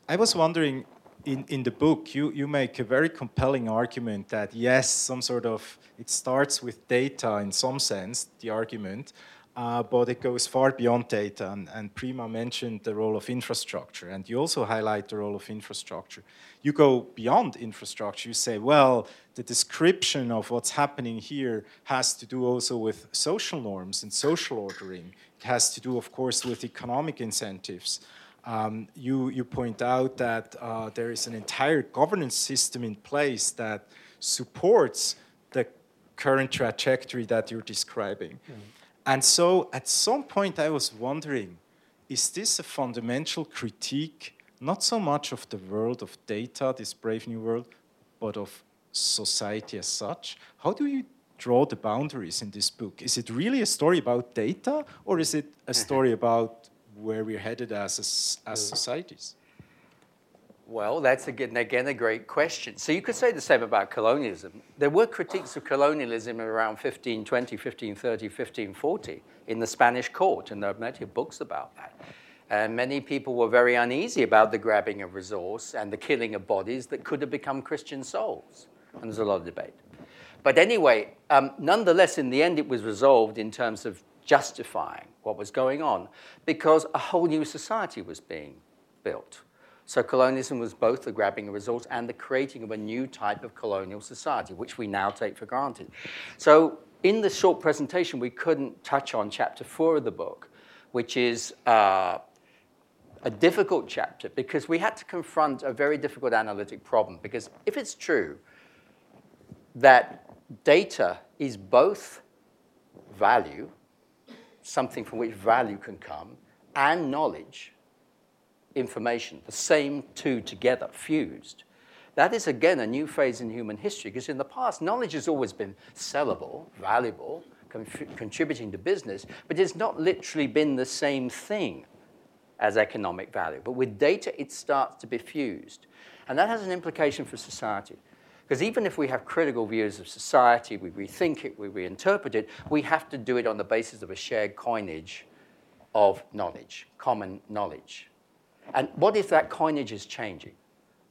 I was wondering, in, in the book, you, you make a very compelling argument that yes, some sort of, it starts with data in some sense, the argument, uh, but it goes far beyond data. And, and, Prima mentioned the role of infrastructure, and you also highlight the role of infrastructure. You go beyond infrastructure. You say, well, the description of what's happening here has to do also with social norms and social ordering. It has to do, of course, with economic incentives. Um, you, you point out that uh, there is an entire governance system in place that supports the current trajectory that you're describing. Mm -hmm. And so at some point I was wondering, is this a fundamental critique, not so much of the world of data, this brave new world, but of society as such? How do you draw the boundaries in this book? Is it really a story about data, or is it a mm-hmm. story about where we're headed as, as, as societies? Well, that's again, again a great question. So you could say the same about colonialism. There were critiques of colonialism around 1520, 1530, 1540 in the Spanish court, and there are plenty of books about that. And many people were very uneasy about the grabbing of resource and the killing of bodies that could have become Christian souls. And there's a lot of debate. But anyway, um, nonetheless, in the end, it was resolved in terms of justifying what was going on because a whole new society was being built. So colonialism was both the grabbing of resource and the creating of a new type of colonial society, which we now take for granted. So in the short presentation, we couldn't touch on chapter four of the book, which is uh, a difficult chapter because we had to confront a very difficult analytic problem. Because if it's true that data is both value, something from which value can come, and knowledge, information, the same two together, fused, That is, again, a new phase in human history because in the past, knowledge has always been sellable, valuable, contributing to business, but it's not literally been the same thing as economic value. But with data, it starts to be fused. And that has an implication for society. Because even if we have critical views of society, we rethink it, we reinterpret it, we have to do it on the basis of a shared coinage of knowledge, common knowledge. And what if that coinage is changing?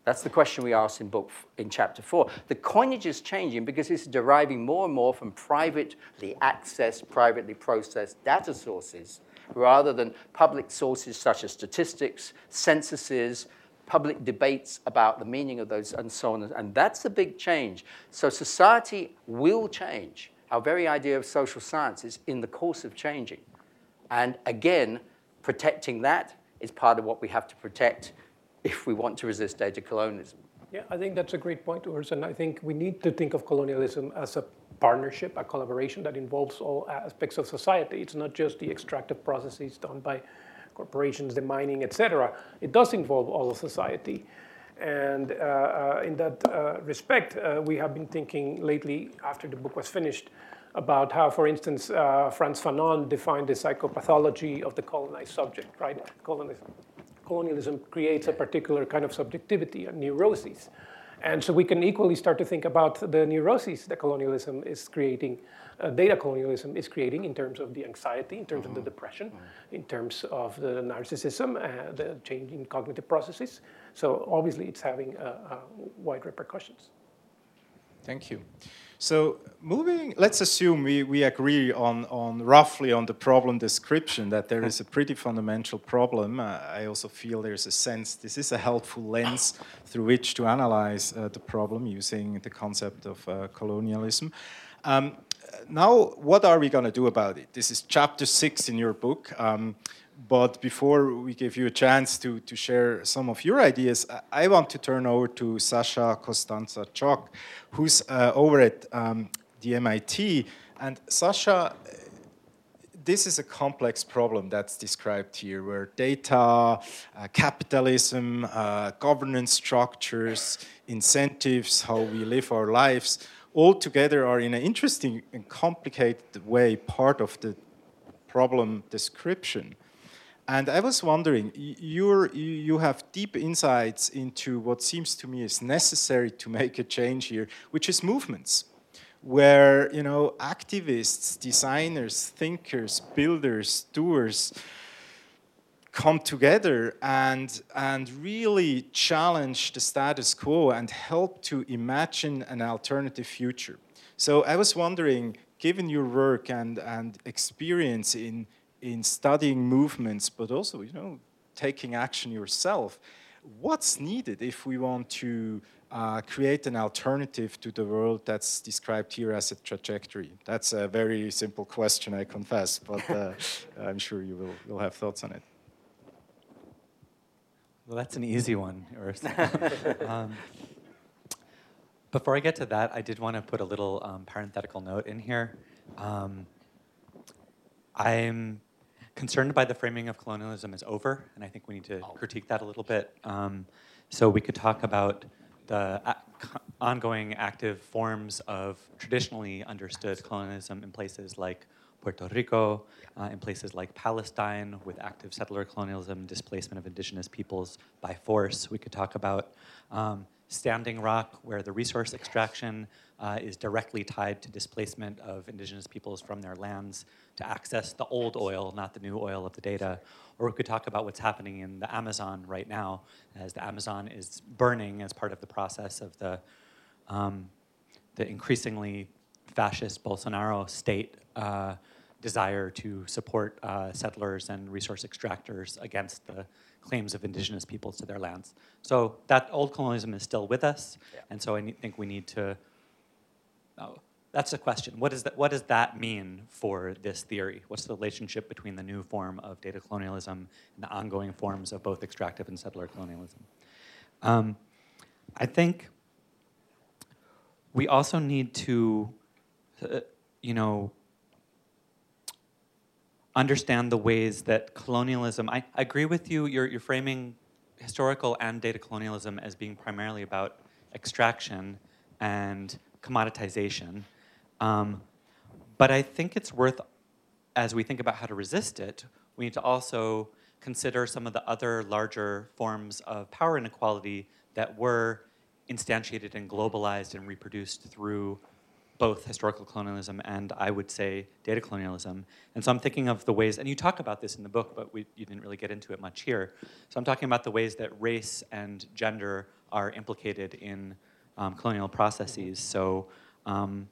That's the question we asked in book in chapter four. The coinage is changing because it's deriving more and more from privately accessed, privately processed data sources rather than public sources such as statistics, censuses, public debates about the meaning of those, and so on. And that's a big change. So society will change. Our very idea of social science is in the course of changing. And again, protecting that is part of what we have to protect if we want to resist data colonialism. Yeah, I think that's a great point, Urs. And I think we need to think of colonialism as a partnership, a collaboration that involves all aspects of society. It's not just the extractive processes done by corporations, the mining, etc. It does involve all of society. And uh, uh, in that uh, respect, uh, we have been thinking lately, after the book was finished, about how, for instance, uh, Frantz Fanon defined the psychopathology of the colonized subject, right? Colonialism creates a particular kind of subjectivity and neuroses. And so we can equally start to think about the neuroses that colonialism is creating, uh, data colonialism is creating in terms of the anxiety, in terms mm-hmm. of the mm-hmm. depression, mm-hmm. in terms of the narcissism, uh, the changing cognitive processes. So obviously it's having uh, uh wide repercussions. Thank you. So moving, let's assume we, we agree on, on roughly on the problem description that there is a pretty fundamental problem. Uh, I also feel there's a sense this is a helpful lens through which to analyze uh, the problem using the concept of uh, colonialism. Um, now, what are we going to do about it? This is chapter six in your book. Um, but before we give you a chance to, to share some of your ideas, I want to turn over to Sasha Costanza Chock, who's uh, over at um, the MIT. And Sasha, this is a complex problem that's described here, where data, uh, capitalism, uh, governance structures, incentives, how we live our lives, all together are in an interesting and complicated way part of the problem description. And I was wondering, you you have deep insights into what seems to me is necessary to (laughs) make a change here, which is movements, where you know activists, designers, thinkers, builders, doers come together and and really challenge the status quo and help to imagine an alternative future. So I was wondering, given your work and and experience in in studying movements, but also, you know, taking action yourself. What's needed if we want to uh, create an alternative to the world that's described here as a trajectory? That's a very simple question, I confess, but uh, (laughs) I'm sure you will you'll have thoughts on it. Well, that's an easy one, (laughs) um, before I get to that, I did want to put a little um, parenthetical note in here. Um, I'm concerned by the framing of colonialism is over, and I think we need to oh. critique that a little bit. Um, so we could talk about the a- ongoing active forms of traditionally understood colonialism in places like Puerto Rico, uh, in places like Palestine, with active settler colonialism, displacement of indigenous peoples by force. We could talk about um, Standing Rock, where the resource extraction uh, is directly tied to displacement of indigenous peoples from their lands to access the old oil, not the new oil of the data. Or we could talk about what's happening in the Amazon right now, as the Amazon is burning as part of the process of the, um, the increasingly fascist Bolsonaro state uh, desire to support uh, settlers and resource extractors against the claims of indigenous peoples to their lands. So that old colonialism is still with us, yeah. and so I think we need to. That's the question. What, is that, what does that mean for this theory? What's the relationship between the new form of data colonialism and the ongoing forms of both extractive and settler colonialism? Um, I think we also need to, uh, you know, understand the ways that colonialism, I, I agree with you, you're, you're framing historical and data colonialism as being primarily about extraction and commoditization. Um, but I think it's worth, as we think about how to resist it, we need to also consider some of the other larger forms of power inequality that were instantiated and globalized and reproduced through both historical colonialism and I would say data colonialism. And so I'm thinking of the ways, and you talk about this in the book, but we, you didn't really get into it much here. So I'm talking about the ways that race and gender are implicated in um, colonial processes. So, um,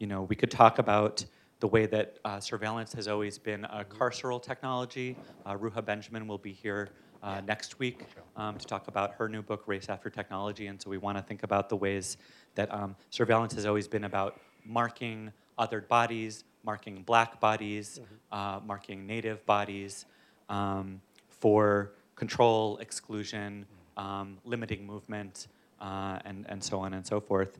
you know, we could talk about the way that uh, surveillance has always been a carceral technology. Uh, Ruha Benjamin will be here uh, next week um, to talk about her new book, Race After Technology. And so we want to think about the ways that um, surveillance has always been about marking othered bodies, marking black bodies, mm-hmm. marking native bodies um, for control, exclusion, um, limiting movement, uh, and, and so on and so forth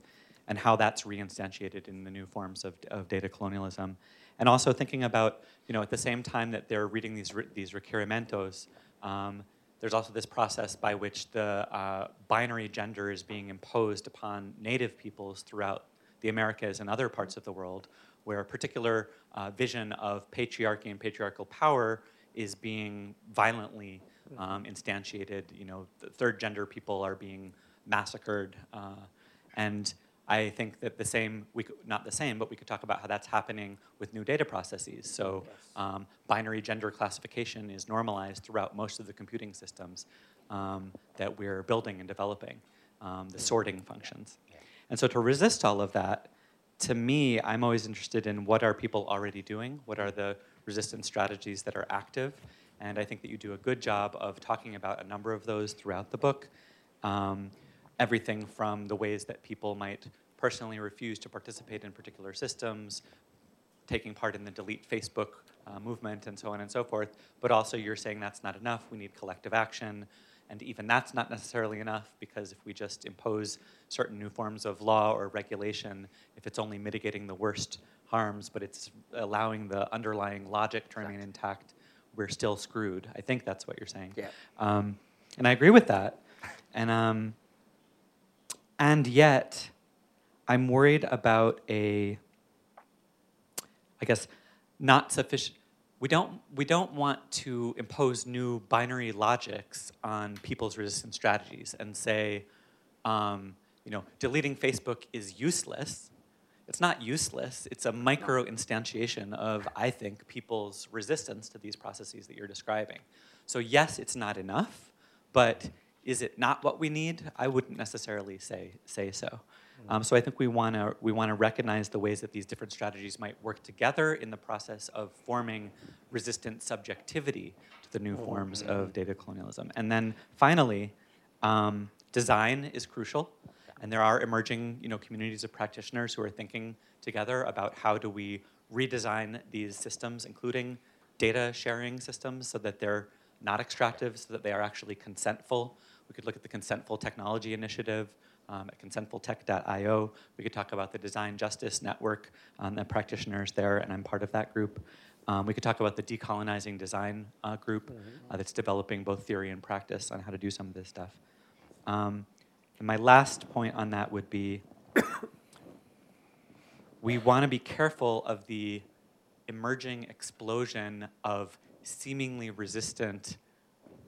and how that's reinstantiated in the new forms of, of data colonialism. And also thinking about, you know, at the same time that they're reading these, these requerimientos, um, there's also this process by which the uh, binary gender is being imposed upon native peoples throughout the Americas and other parts of the world, where a particular uh, vision of patriarchy and patriarchal power is being violently um, instantiated. You know, third gender people are being massacred. Uh, and I think that the same, we could, not the same, but we could talk about how that's happening with new data processes. So um, binary gender classification is normalized throughout most of the computing systems um, that we're building and developing, um, the sorting functions. And so to resist all of that, to me, I'm always interested in what are people already doing? What are the resistance strategies that are active? And I think that you do a good job of talking about a number of those throughout the book. Um, everything from the ways that people might personally refuse to participate in particular systems, taking part in the delete Facebook uh, movement, and so on and so forth. But also, you're saying that's not enough. We need collective action. And even that's not necessarily enough because if we just impose certain new forms of law or regulation, if it's only mitigating the worst harms, but it's allowing the underlying logic to remain intact, we're still screwed. I think that's what you're saying. Yeah. Um, and I agree with that. And um, and yet, I'm worried about a, I guess, not sufficient. We don't, we don't want to impose new binary logics on people's resistance strategies and say, um, you know, deleting Facebook is useless. It's not useless. It's a micro instantiation of, I think, people's resistance to these processes that you're describing. So yes, it's not enough, but is it not what we need? I wouldn't necessarily say, say so. Mm-hmm. Um, so I think we want to we want to recognize the ways that these different strategies might work together in the process of forming resistant subjectivity to the new mm-hmm. forms of data colonialism. And then finally, um, design is crucial, and there are emerging you know communities of practitioners who are thinking together about how do we redesign these systems, including data sharing systems, so that they're not extractive, so that they are actually consentful we could look at the Consentful Technology Initiative um, at consentfultech.io. We could talk about the Design Justice Network um, and practitioners there, and I'm part of that group. Um, we could talk about the Decolonizing Design uh, group mm-hmm. uh, that's developing both theory and practice on how to do some of this stuff. Um, and my last point on that would be (coughs) we want to be careful of the emerging explosion of seemingly resistant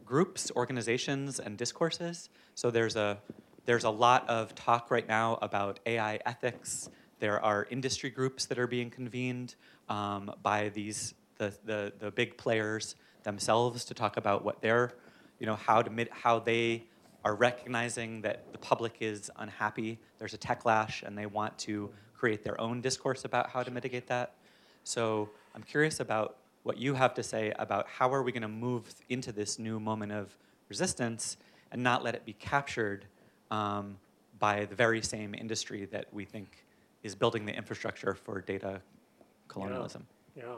groups, organizations, and discourses. So there's a there's a lot of talk right now about AI ethics. There are industry groups that are being convened um, by these the, the the big players themselves to talk about what they're you know how to how they are recognizing that the public is unhappy. There's a techlash, and they want to create their own discourse about how to mitigate that. So I'm curious about what you have to say about how are we going to move into this new moment of resistance and not let it be captured um, by the very same industry that we think is building the infrastructure for data colonialism. Yeah. yeah.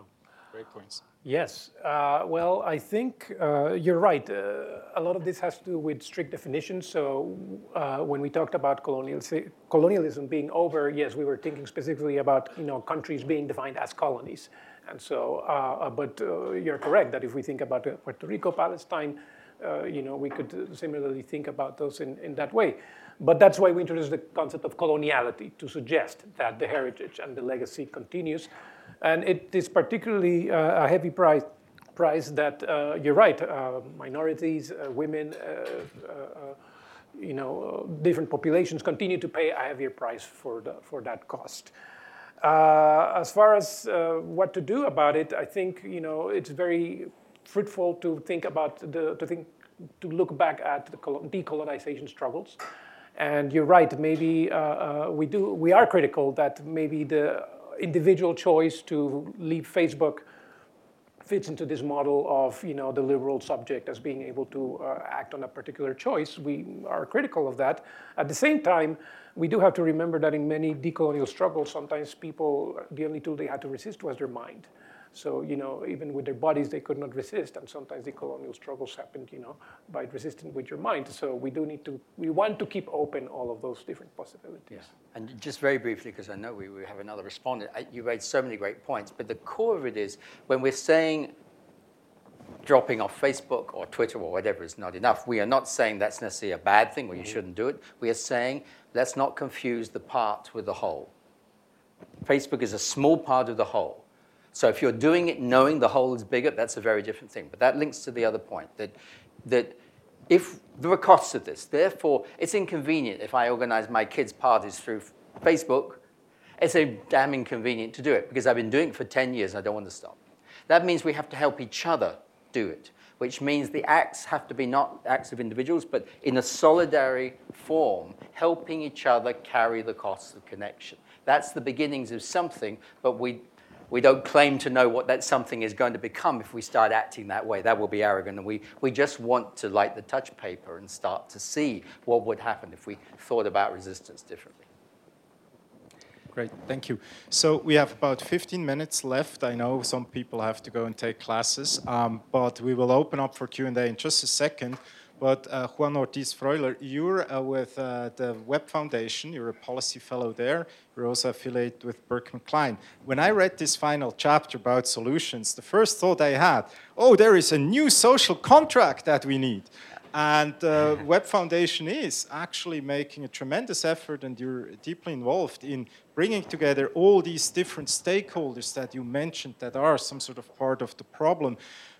Great points. Yes. Uh, well, I think uh, you're right. Uh, a lot of this has to do with strict definitions. So uh, when we talked about colonialism being over, yes, we were thinking specifically about you know countries being defined as colonies. And so, uh, uh, but uh, you're correct that if we think about Puerto Rico, Palestine, uh, you know, we could similarly think about those in, in that way. But that's why we introduced the concept of coloniality to suggest that the heritage and the legacy continues. And it is particularly uh, a heavy price, price that, uh, you're right, uh, minorities, uh, women, uh, you know, different populations continue to pay a heavier price for, the, for that cost. Uh, as far as uh, what to do about it, I think you know it's very fruitful to think about the to think to look back at the decolonization struggles. And you're right. Maybe uh, uh, we do. We are critical that maybe the individual choice to leave Facebook fits into this model of you know the liberal subject as being able to uh, act on a particular choice. We are critical of that. At the same time, we do have to remember that in many decolonial struggles, sometimes people the only tool they had to resist was their mind. So, you know, even with their bodies, they could not resist. And sometimes the colonial struggles happened, you know, by resisting with your mind. So we do need to, we want to keep open all of those different possibilities. Yeah. And just very briefly, because I know we, we have another respondent, you made so many great points, but the core of it is when we're saying dropping off Facebook or Twitter or whatever is not enough, we are not saying that's necessarily a bad thing or you mm-hmm. shouldn't do it. We are saying let's not confuse the part with the whole. Facebook is a small part of the whole. So if you're doing it knowing the whole is bigger, that's a very different thing. But that links to the other point that, that if there are costs of this, therefore it's inconvenient if I organize my kids' parties through Facebook. It's a damn inconvenient to do it because I've been doing it for 10 years and I don't want to stop. That means we have to help each other do it, which means the acts have to be not acts of individuals, but in a solidary form, helping each other carry the costs of connection. That's the beginnings of something, but we, we don't claim to know what that something is going to become if we start acting that way. That will be arrogant. And we, we just want to light the touch paper and start to see what would happen if we thought about resistance differently. Great, thank you. So we have about 15 minutes left. I know some people have to go and take classes, um, but we will open up for Q&A in just a second. But uh, Juan Ortiz Freuler, you're uh, with uh, the Web Foundation. You're a policy fellow there. You're also affiliated with Berkman Klein. When I read this final chapter about solutions, the first thought I had, oh, there is a new social contract that we need. And the uh, (laughs) Web Foundation is actually making a tremendous effort, and you're deeply involved in bringing together all these different stakeholders that you mentioned that are some sort of part of the problem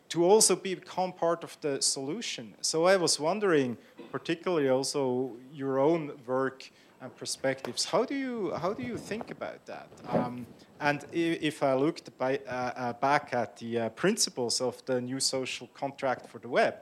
to also become part of the solution. So I was wondering, particularly also your own work and perspectives, how do you, how do you think about that? Um, and if I looked by, uh, uh, back at the uh, principles of the new social contract for the web,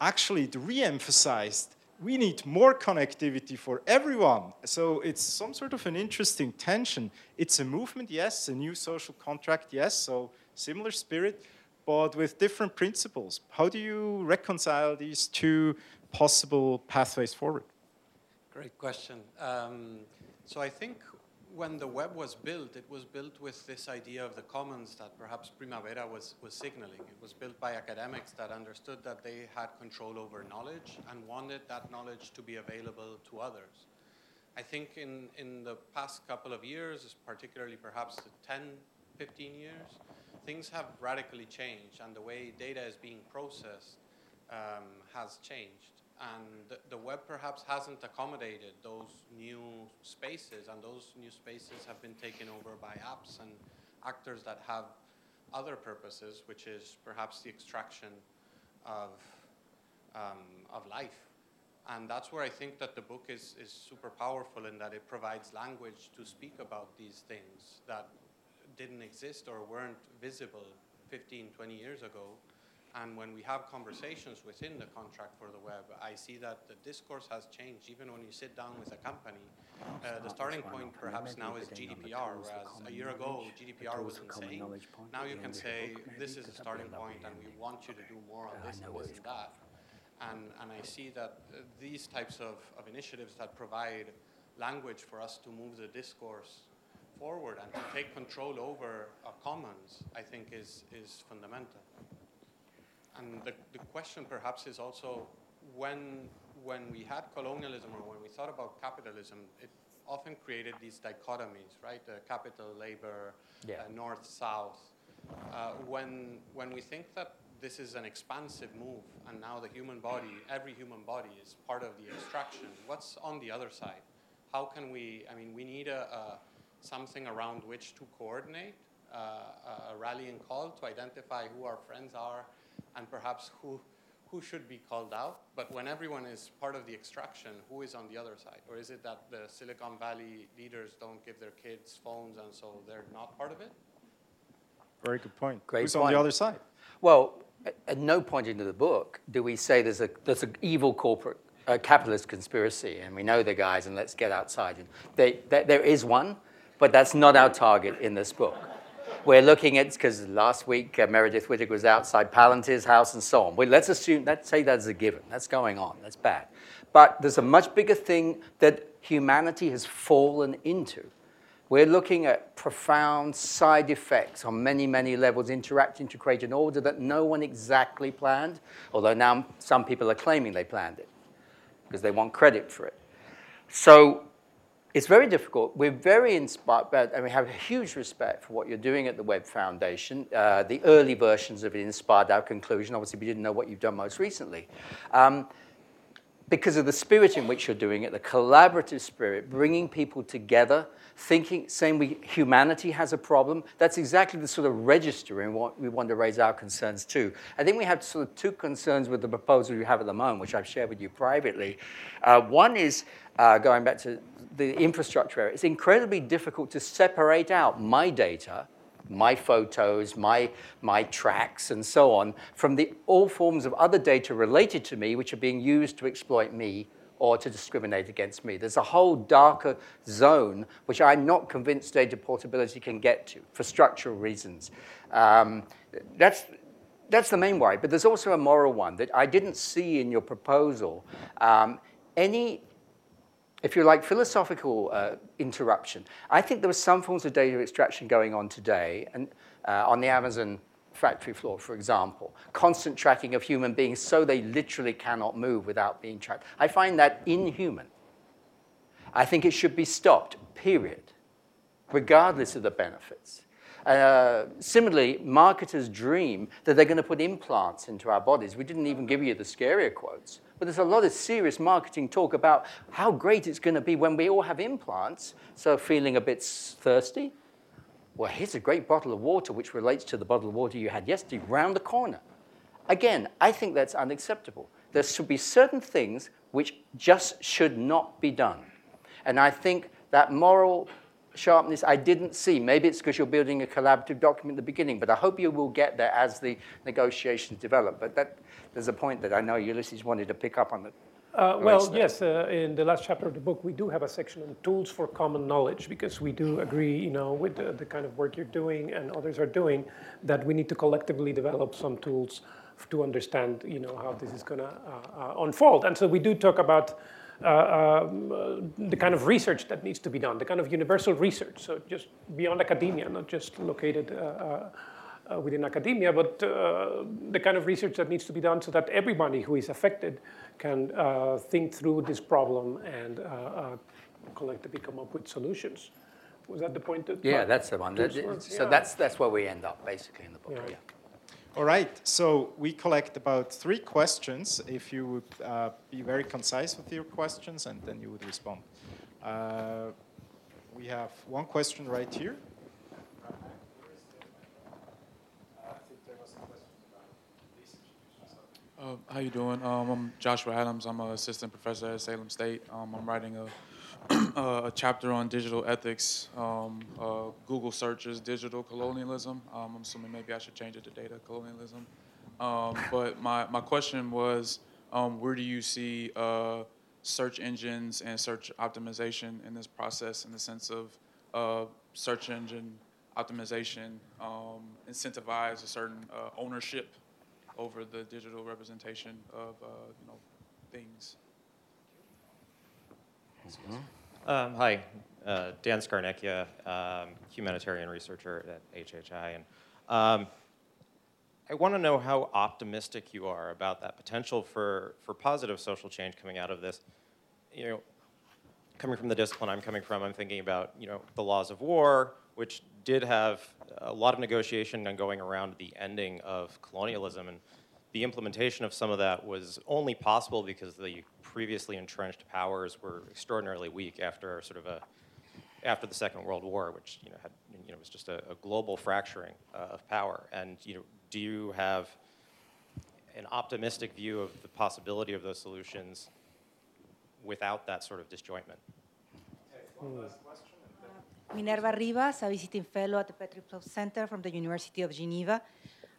actually it re-emphasized we need more connectivity for everyone. So it's some sort of an interesting tension. It's a movement, yes, a new social contract, yes, so similar spirit, but with different principles. How do you reconcile these two possible pathways forward? Great question. Um, so I think when the web was built, it was built with this idea of the commons that perhaps Primavera was, was signaling. It was built by academics that understood that they had control over knowledge and wanted that knowledge to be available to others. I think in, in the past couple of years, particularly perhaps the 10, 15 years, things have radically changed and the way data is being processed um, has changed and the, web perhaps hasn't accommodated those new spaces, and those new spaces have been taken over by apps and actors that have other purposes, which is perhaps the extraction of, um, of life. And that's where I think that the book is, is super powerful in that it provides language to speak about these things that didn't exist or weren't visible 15, 20 years ago. And when we have conversations within the contract for the web, I see that the discourse has changed. Even when you sit down with a company, uh, the starting point perhaps now is GDPR, whereas a year ago GDPR was insane. Now you can say this is a starting point, and we want you to do more on this and this and that. And, and I see that uh, these types of, of initiatives that provide language for us to move the discourse forward and to take control over our commons, I think is, is fundamental. And the, the question perhaps is also when, when we had colonialism or when we thought about capitalism, it often created these dichotomies, right? The capital, labor, yeah. uh, north, south. Uh, when, when we think that this is an expansive move, and now the human body, every human body, is part of the extraction. What's on the other side? How can we? I mean, we need a, a something around which to coordinate uh, a rallying call to identify who our friends are, and perhaps who who should be called out. But when everyone is part of the extraction, who is on the other side? Or is it that the Silicon Valley leaders don't give their kids phones, and so they're not part of it? Very good point. Great Who's on the other side? Well, at- at no point in the book do we say there's a there's an evil corporate uh, capitalist conspiracy, and we know the guys, and let's get outside. And they, there there is one, but that's not our target in this book. We're looking at because last week uh, Meredith Whittaker was outside Palantir's house and so on. Well, let's assume, let's say that's a given. That's going on. That's bad. But there's a much bigger thing that humanity has fallen into. We're looking at profound side effects on many, many levels, interacting to create an order that no one exactly planned, although now some people are claiming they planned it because they want credit for it. So it's very difficult. We're very inspired, by- and we have a huge respect for what you're doing at the Web Foundation. Uh, the early versions of it inspired our conclusion. Obviously, we didn't know what you've done most recently. Um, because of the spirit in which you're doing it, the collaborative spirit, bringing people together, thinking, saying we, humanity has a problem. That's exactly the sort of register in what we want to raise our concerns to. I think we have sort of two concerns with the proposal you have at the moment, which I've shared with you privately. Uh, one is uh, going back to the infrastructure area. It's incredibly difficult to separate out my data my photos, my, my tracks, and so on, from the, all forms of other data related to me which are being used to exploit me or to discriminate against me. There's a whole darker zone which I'm not convinced data portability can get to for structural reasons. Um, that's, that's the main worry, but there's also a moral one that I didn't see in your proposal. Um, any if you like, philosophical uh, interruption. I think there were some forms of data extraction going on today, and uh, on the Amazon factory floor, for example, constant tracking of human beings so they literally cannot move without being tracked. I find that inhuman. I think it should be stopped, period, regardless of the benefits. Uh, similarly, marketers dream that they're going to put implants into our bodies. We didn't even give you the scarier quotes, but there's a lot of serious marketing talk about how great it's going to be when we all have implants. So, feeling a bit thirsty? Well, here's a great bottle of water which relates to the bottle of water you had yesterday, round the corner. Again, I think that's unacceptable. There should be certain things which just should not be done. And I think that moral sharpness I didn't see. Maybe it's because you're building a collaborative document at the beginning, but I hope you will get there as the negotiations develop. But that, there's a point that I know Ulises wanted to pick up on. It. Uh, well, yes, uh, in the last chapter of the book, we do have a section on tools for common knowledge because we do agree, you know, with the, the kind of work you're doing and others are doing, that we need to collectively develop some tools to understand, you know, how this is going to uh, uh, unfold. And so we do talk about the kind of research that needs to be done, the kind of universal research, so just beyond academia, not just located. Uh, uh, uh, within academia, but uh, the kind of research that needs to be done so that everybody who is affected can uh, think through this problem and uh, uh, collectively come up with solutions. Was that the point? That Yeah, that's the one. That- so yeah. that's, that's where we end up, basically, in the book. Yeah. Yeah. All right, so we collect about three questions. If you would uh, be very concise with your questions, and then you would respond. Uh, we have one question right here. Uh, how you doing? Um, I'm Joshua Adams. I'm an assistant professor at Salem State. Um, I'm writing a, (clears throat) a chapter on digital ethics, um, uh, Google searches, digital colonialism. Um, I'm assuming maybe I should change it to data colonialism. Um, but my, my question was, um, where do you see uh, search engines and search optimization in this process in the sense of uh, search engine optimization um, incentivize a certain uh, ownership over the digital representation of uh, you know things. Um, hi, uh, Dan Skarnecchia, um, humanitarian researcher at HHI, and um, I want to know how optimistic you are about that potential for for positive social change coming out of this. You know, coming from the discipline I'm coming from, I'm thinking about you know the laws of war, which did have a lot of negotiation going around the ending of colonialism, and the implementation of some of that was only possible because the previously entrenched powers were extraordinarily weak after sort of a after the Second World War, which you know had you know was just a, a global fracturing uh, of power. And you know, do you have an optimistic view of the possibility of those solutions without that sort of disjointment? Minerva Rivas, a visiting fellow at the Petrie Flom Center from the University of Geneva.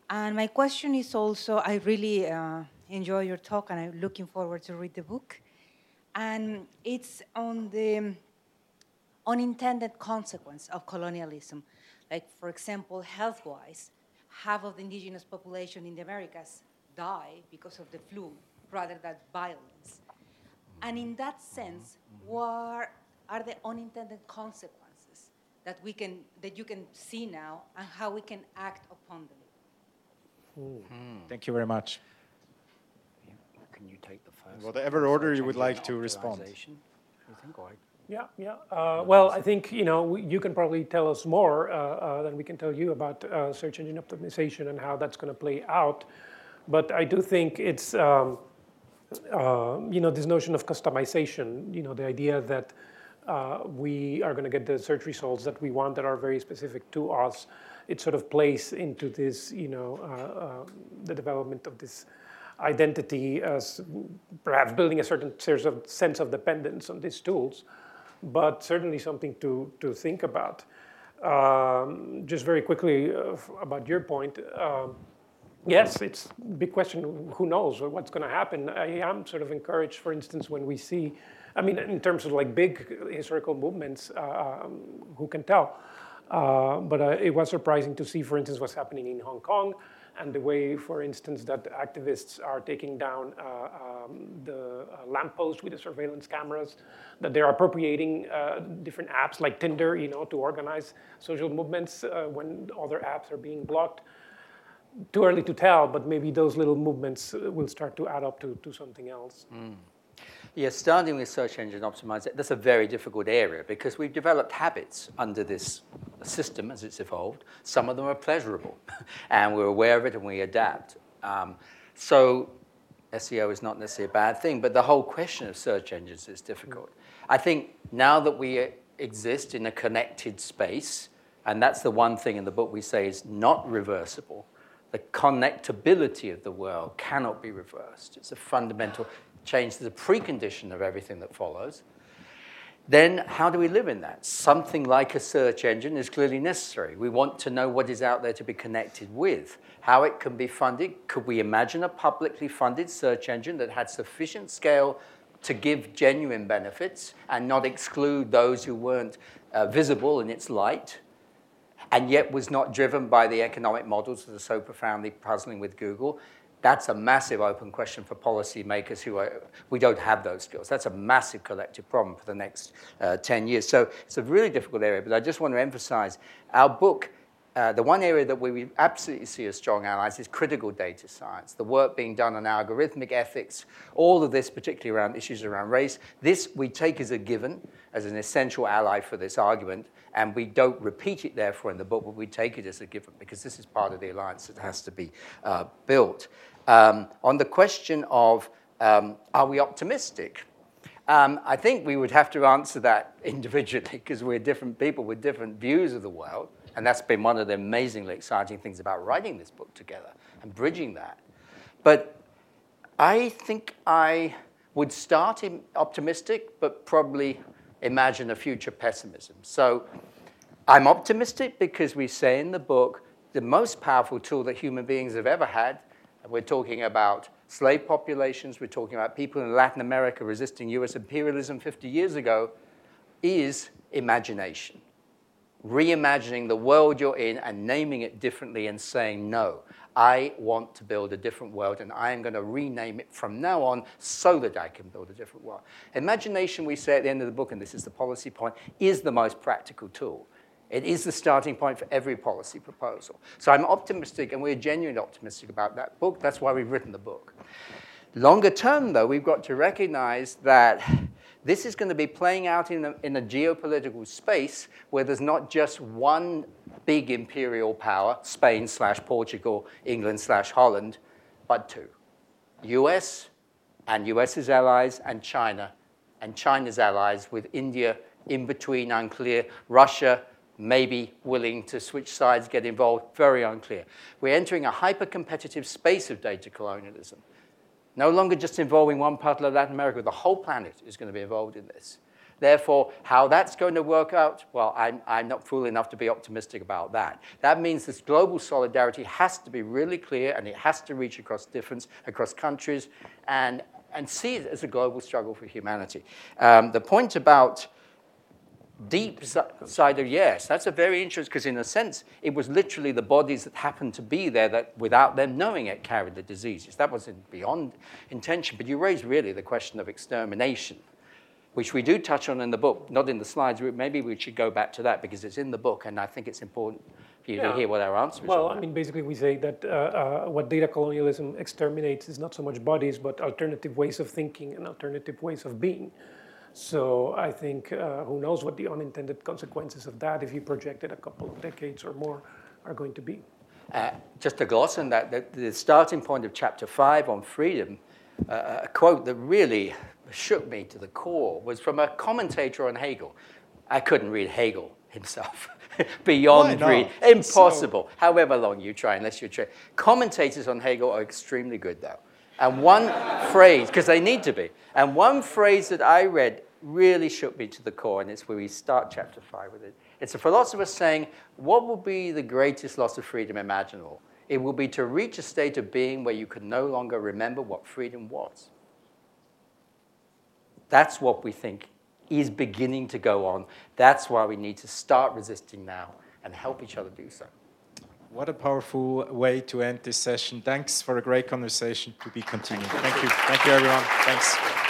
And my question is also, I really uh, enjoy your talk and I'm looking forward to read the book. And it's on the unintended consequence of colonialism. Like, for example, health-wise, half of the indigenous population in the Americas die because of the flu rather than violence. And in that sense, what are the unintended consequences that we can that you can see now and how we can act upon them? Hmm. Thank you very much. Can you take the first? Whatever order you would like to respond. You think, or Yeah, yeah. Uh, well, I think you know you can probably tell us more uh, uh, than we can tell you about uh, search engine optimization and how that's going to play out. But I do think it's um, uh, you know this notion of customization. You know the idea that uh, we are going to get the search results that we want that are very specific to us. It sort of plays into this you know the development of this identity as perhaps building a certain sense of, sense of dependence on these tools but certainly something to, to think about. Um, just very quickly uh, about your point, um, yes, it's a big question. Who knows what's going to happen? I am sort of encouraged, for instance, when we see, I mean, in terms of like big historical movements, uh, um, who can tell? Uh, but uh, it was surprising to see, for instance, what's happening in Hong Kong and the way, for instance, that activists are taking down uh, um, the uh, lampposts with the surveillance cameras, that they're appropriating uh, different apps like Tinder, you know, to organize social movements uh, when other apps are being blocked. Too early to tell, but maybe those little movements uh, will start to add up to, to something else. Yeah, starting with search engine optimization, that's a very difficult area because we've developed habits under this system as it's evolved. Some of them are pleasurable, (laughs) and we're aware of it and we adapt. Um, so SEO is not necessarily a bad thing, but the whole question of search engines is difficult. I think now that we exist in a connected space, and that's the one thing in the book we say is not reversible, the connectability of the world cannot be reversed. It's a fundamental change, the precondition of everything that follows. Then, how do we live in that? Something like a search engine is clearly necessary. We want to know what is out there to be connected with, how it can be funded. Could we imagine a publicly funded search engine that had sufficient scale to give genuine benefits and not exclude those who weren't uh, visible in its light? and yet was not driven by the economic models that are so profoundly puzzling with Google. That's a massive open question for policymakers who are, we don't have those skills. That's a massive collective problem for the next uh, 10 years. So it's a really difficult area, but I just want to emphasize our book. Uh, the one area that we absolutely see as strong allies is critical data science, the work being done on algorithmic ethics, all of this, particularly around issues around race. This we take as a given, as an essential ally for this argument, and we don't repeat it, therefore, in the book, but we take it as a given because this is part of the alliance that has to be uh, built. Um, on the question of um, are we optimistic? Um, I think we would have to answer that (laughs) individually because we're different people with different views of the world. And that's been one of the amazingly exciting things about writing this book together and bridging that. But I think I would start optimistic, but probably imagine a future pessimism. So I'm optimistic because we say in the book the most powerful tool that human beings have ever had, we're talking about slave populations, we're talking about people in Latin America resisting US imperialism 50 years ago, is imagination. Reimagining the world you're in and naming it differently and saying, no, I want to build a different world and I am going to rename it from now on so that I can build a different world. Imagination, we say at the end of the book, and this is the policy point, is the most practical tool. It is the starting point for every policy proposal. So I'm optimistic, and we're genuinely optimistic about that book. That's why we've written the book. Longer term, though, we've got to recognize that This is going to be playing out in a, in a geopolitical space where there's not just one big imperial power, Spain slash Portugal, England slash Holland, but two. US and US's allies and China and China's allies with India in between unclear, Russia maybe willing to switch sides, get involved, very unclear. We're entering a hyper-competitive space of data colonialism. No longer just involving one part of Latin America, the whole planet is going to be involved in this. Therefore, how that's going to work out, well, I'm, I'm not fool enough to be optimistic about that. That means this global solidarity has to be really clear and it has to reach across difference, across countries, and, and see it as a global struggle for humanity. Um, the point about deep side of yes, that's a very interesting, because in a sense, it was literally the bodies that happened to be there that without them knowing it carried the diseases. That wasn't beyond intention, but you raise really the question of extermination, which we do touch on in the book, not in the slides. Maybe we should go back to that because it's in the book, and I think it's important for you yeah. to hear what our answer is. Well, I mean, basically, we say that uh, uh, what data colonialism exterminates is not so much bodies, but alternative ways of thinking and alternative ways of being. So I think uh, who knows what the unintended consequences of that, if you project it a couple of decades or more, are going to be. Uh, just to gloss on that, the, the, starting point of chapter five on freedom, uh, a quote that really shook me to the core was from a commentator on Hegel. I couldn't read Hegel himself. (laughs) Beyond read. Impossible. So... However long you try, unless you're trained. Commentators on Hegel are extremely good, though. And one phrase, because they need to be, and one phrase that I read really shook me to the core, and it's where we start chapter five with it. It's a philosopher saying, What will be the greatest loss of freedom imaginable? It will be to reach a state of being where you can no longer remember what freedom was. That's what we think is beginning to go on. That's why we need to start resisting now and help each other do so. What a powerful way to end this session. Thanks for a great conversation to be continued. Thank you. Thank you, everyone. Thanks.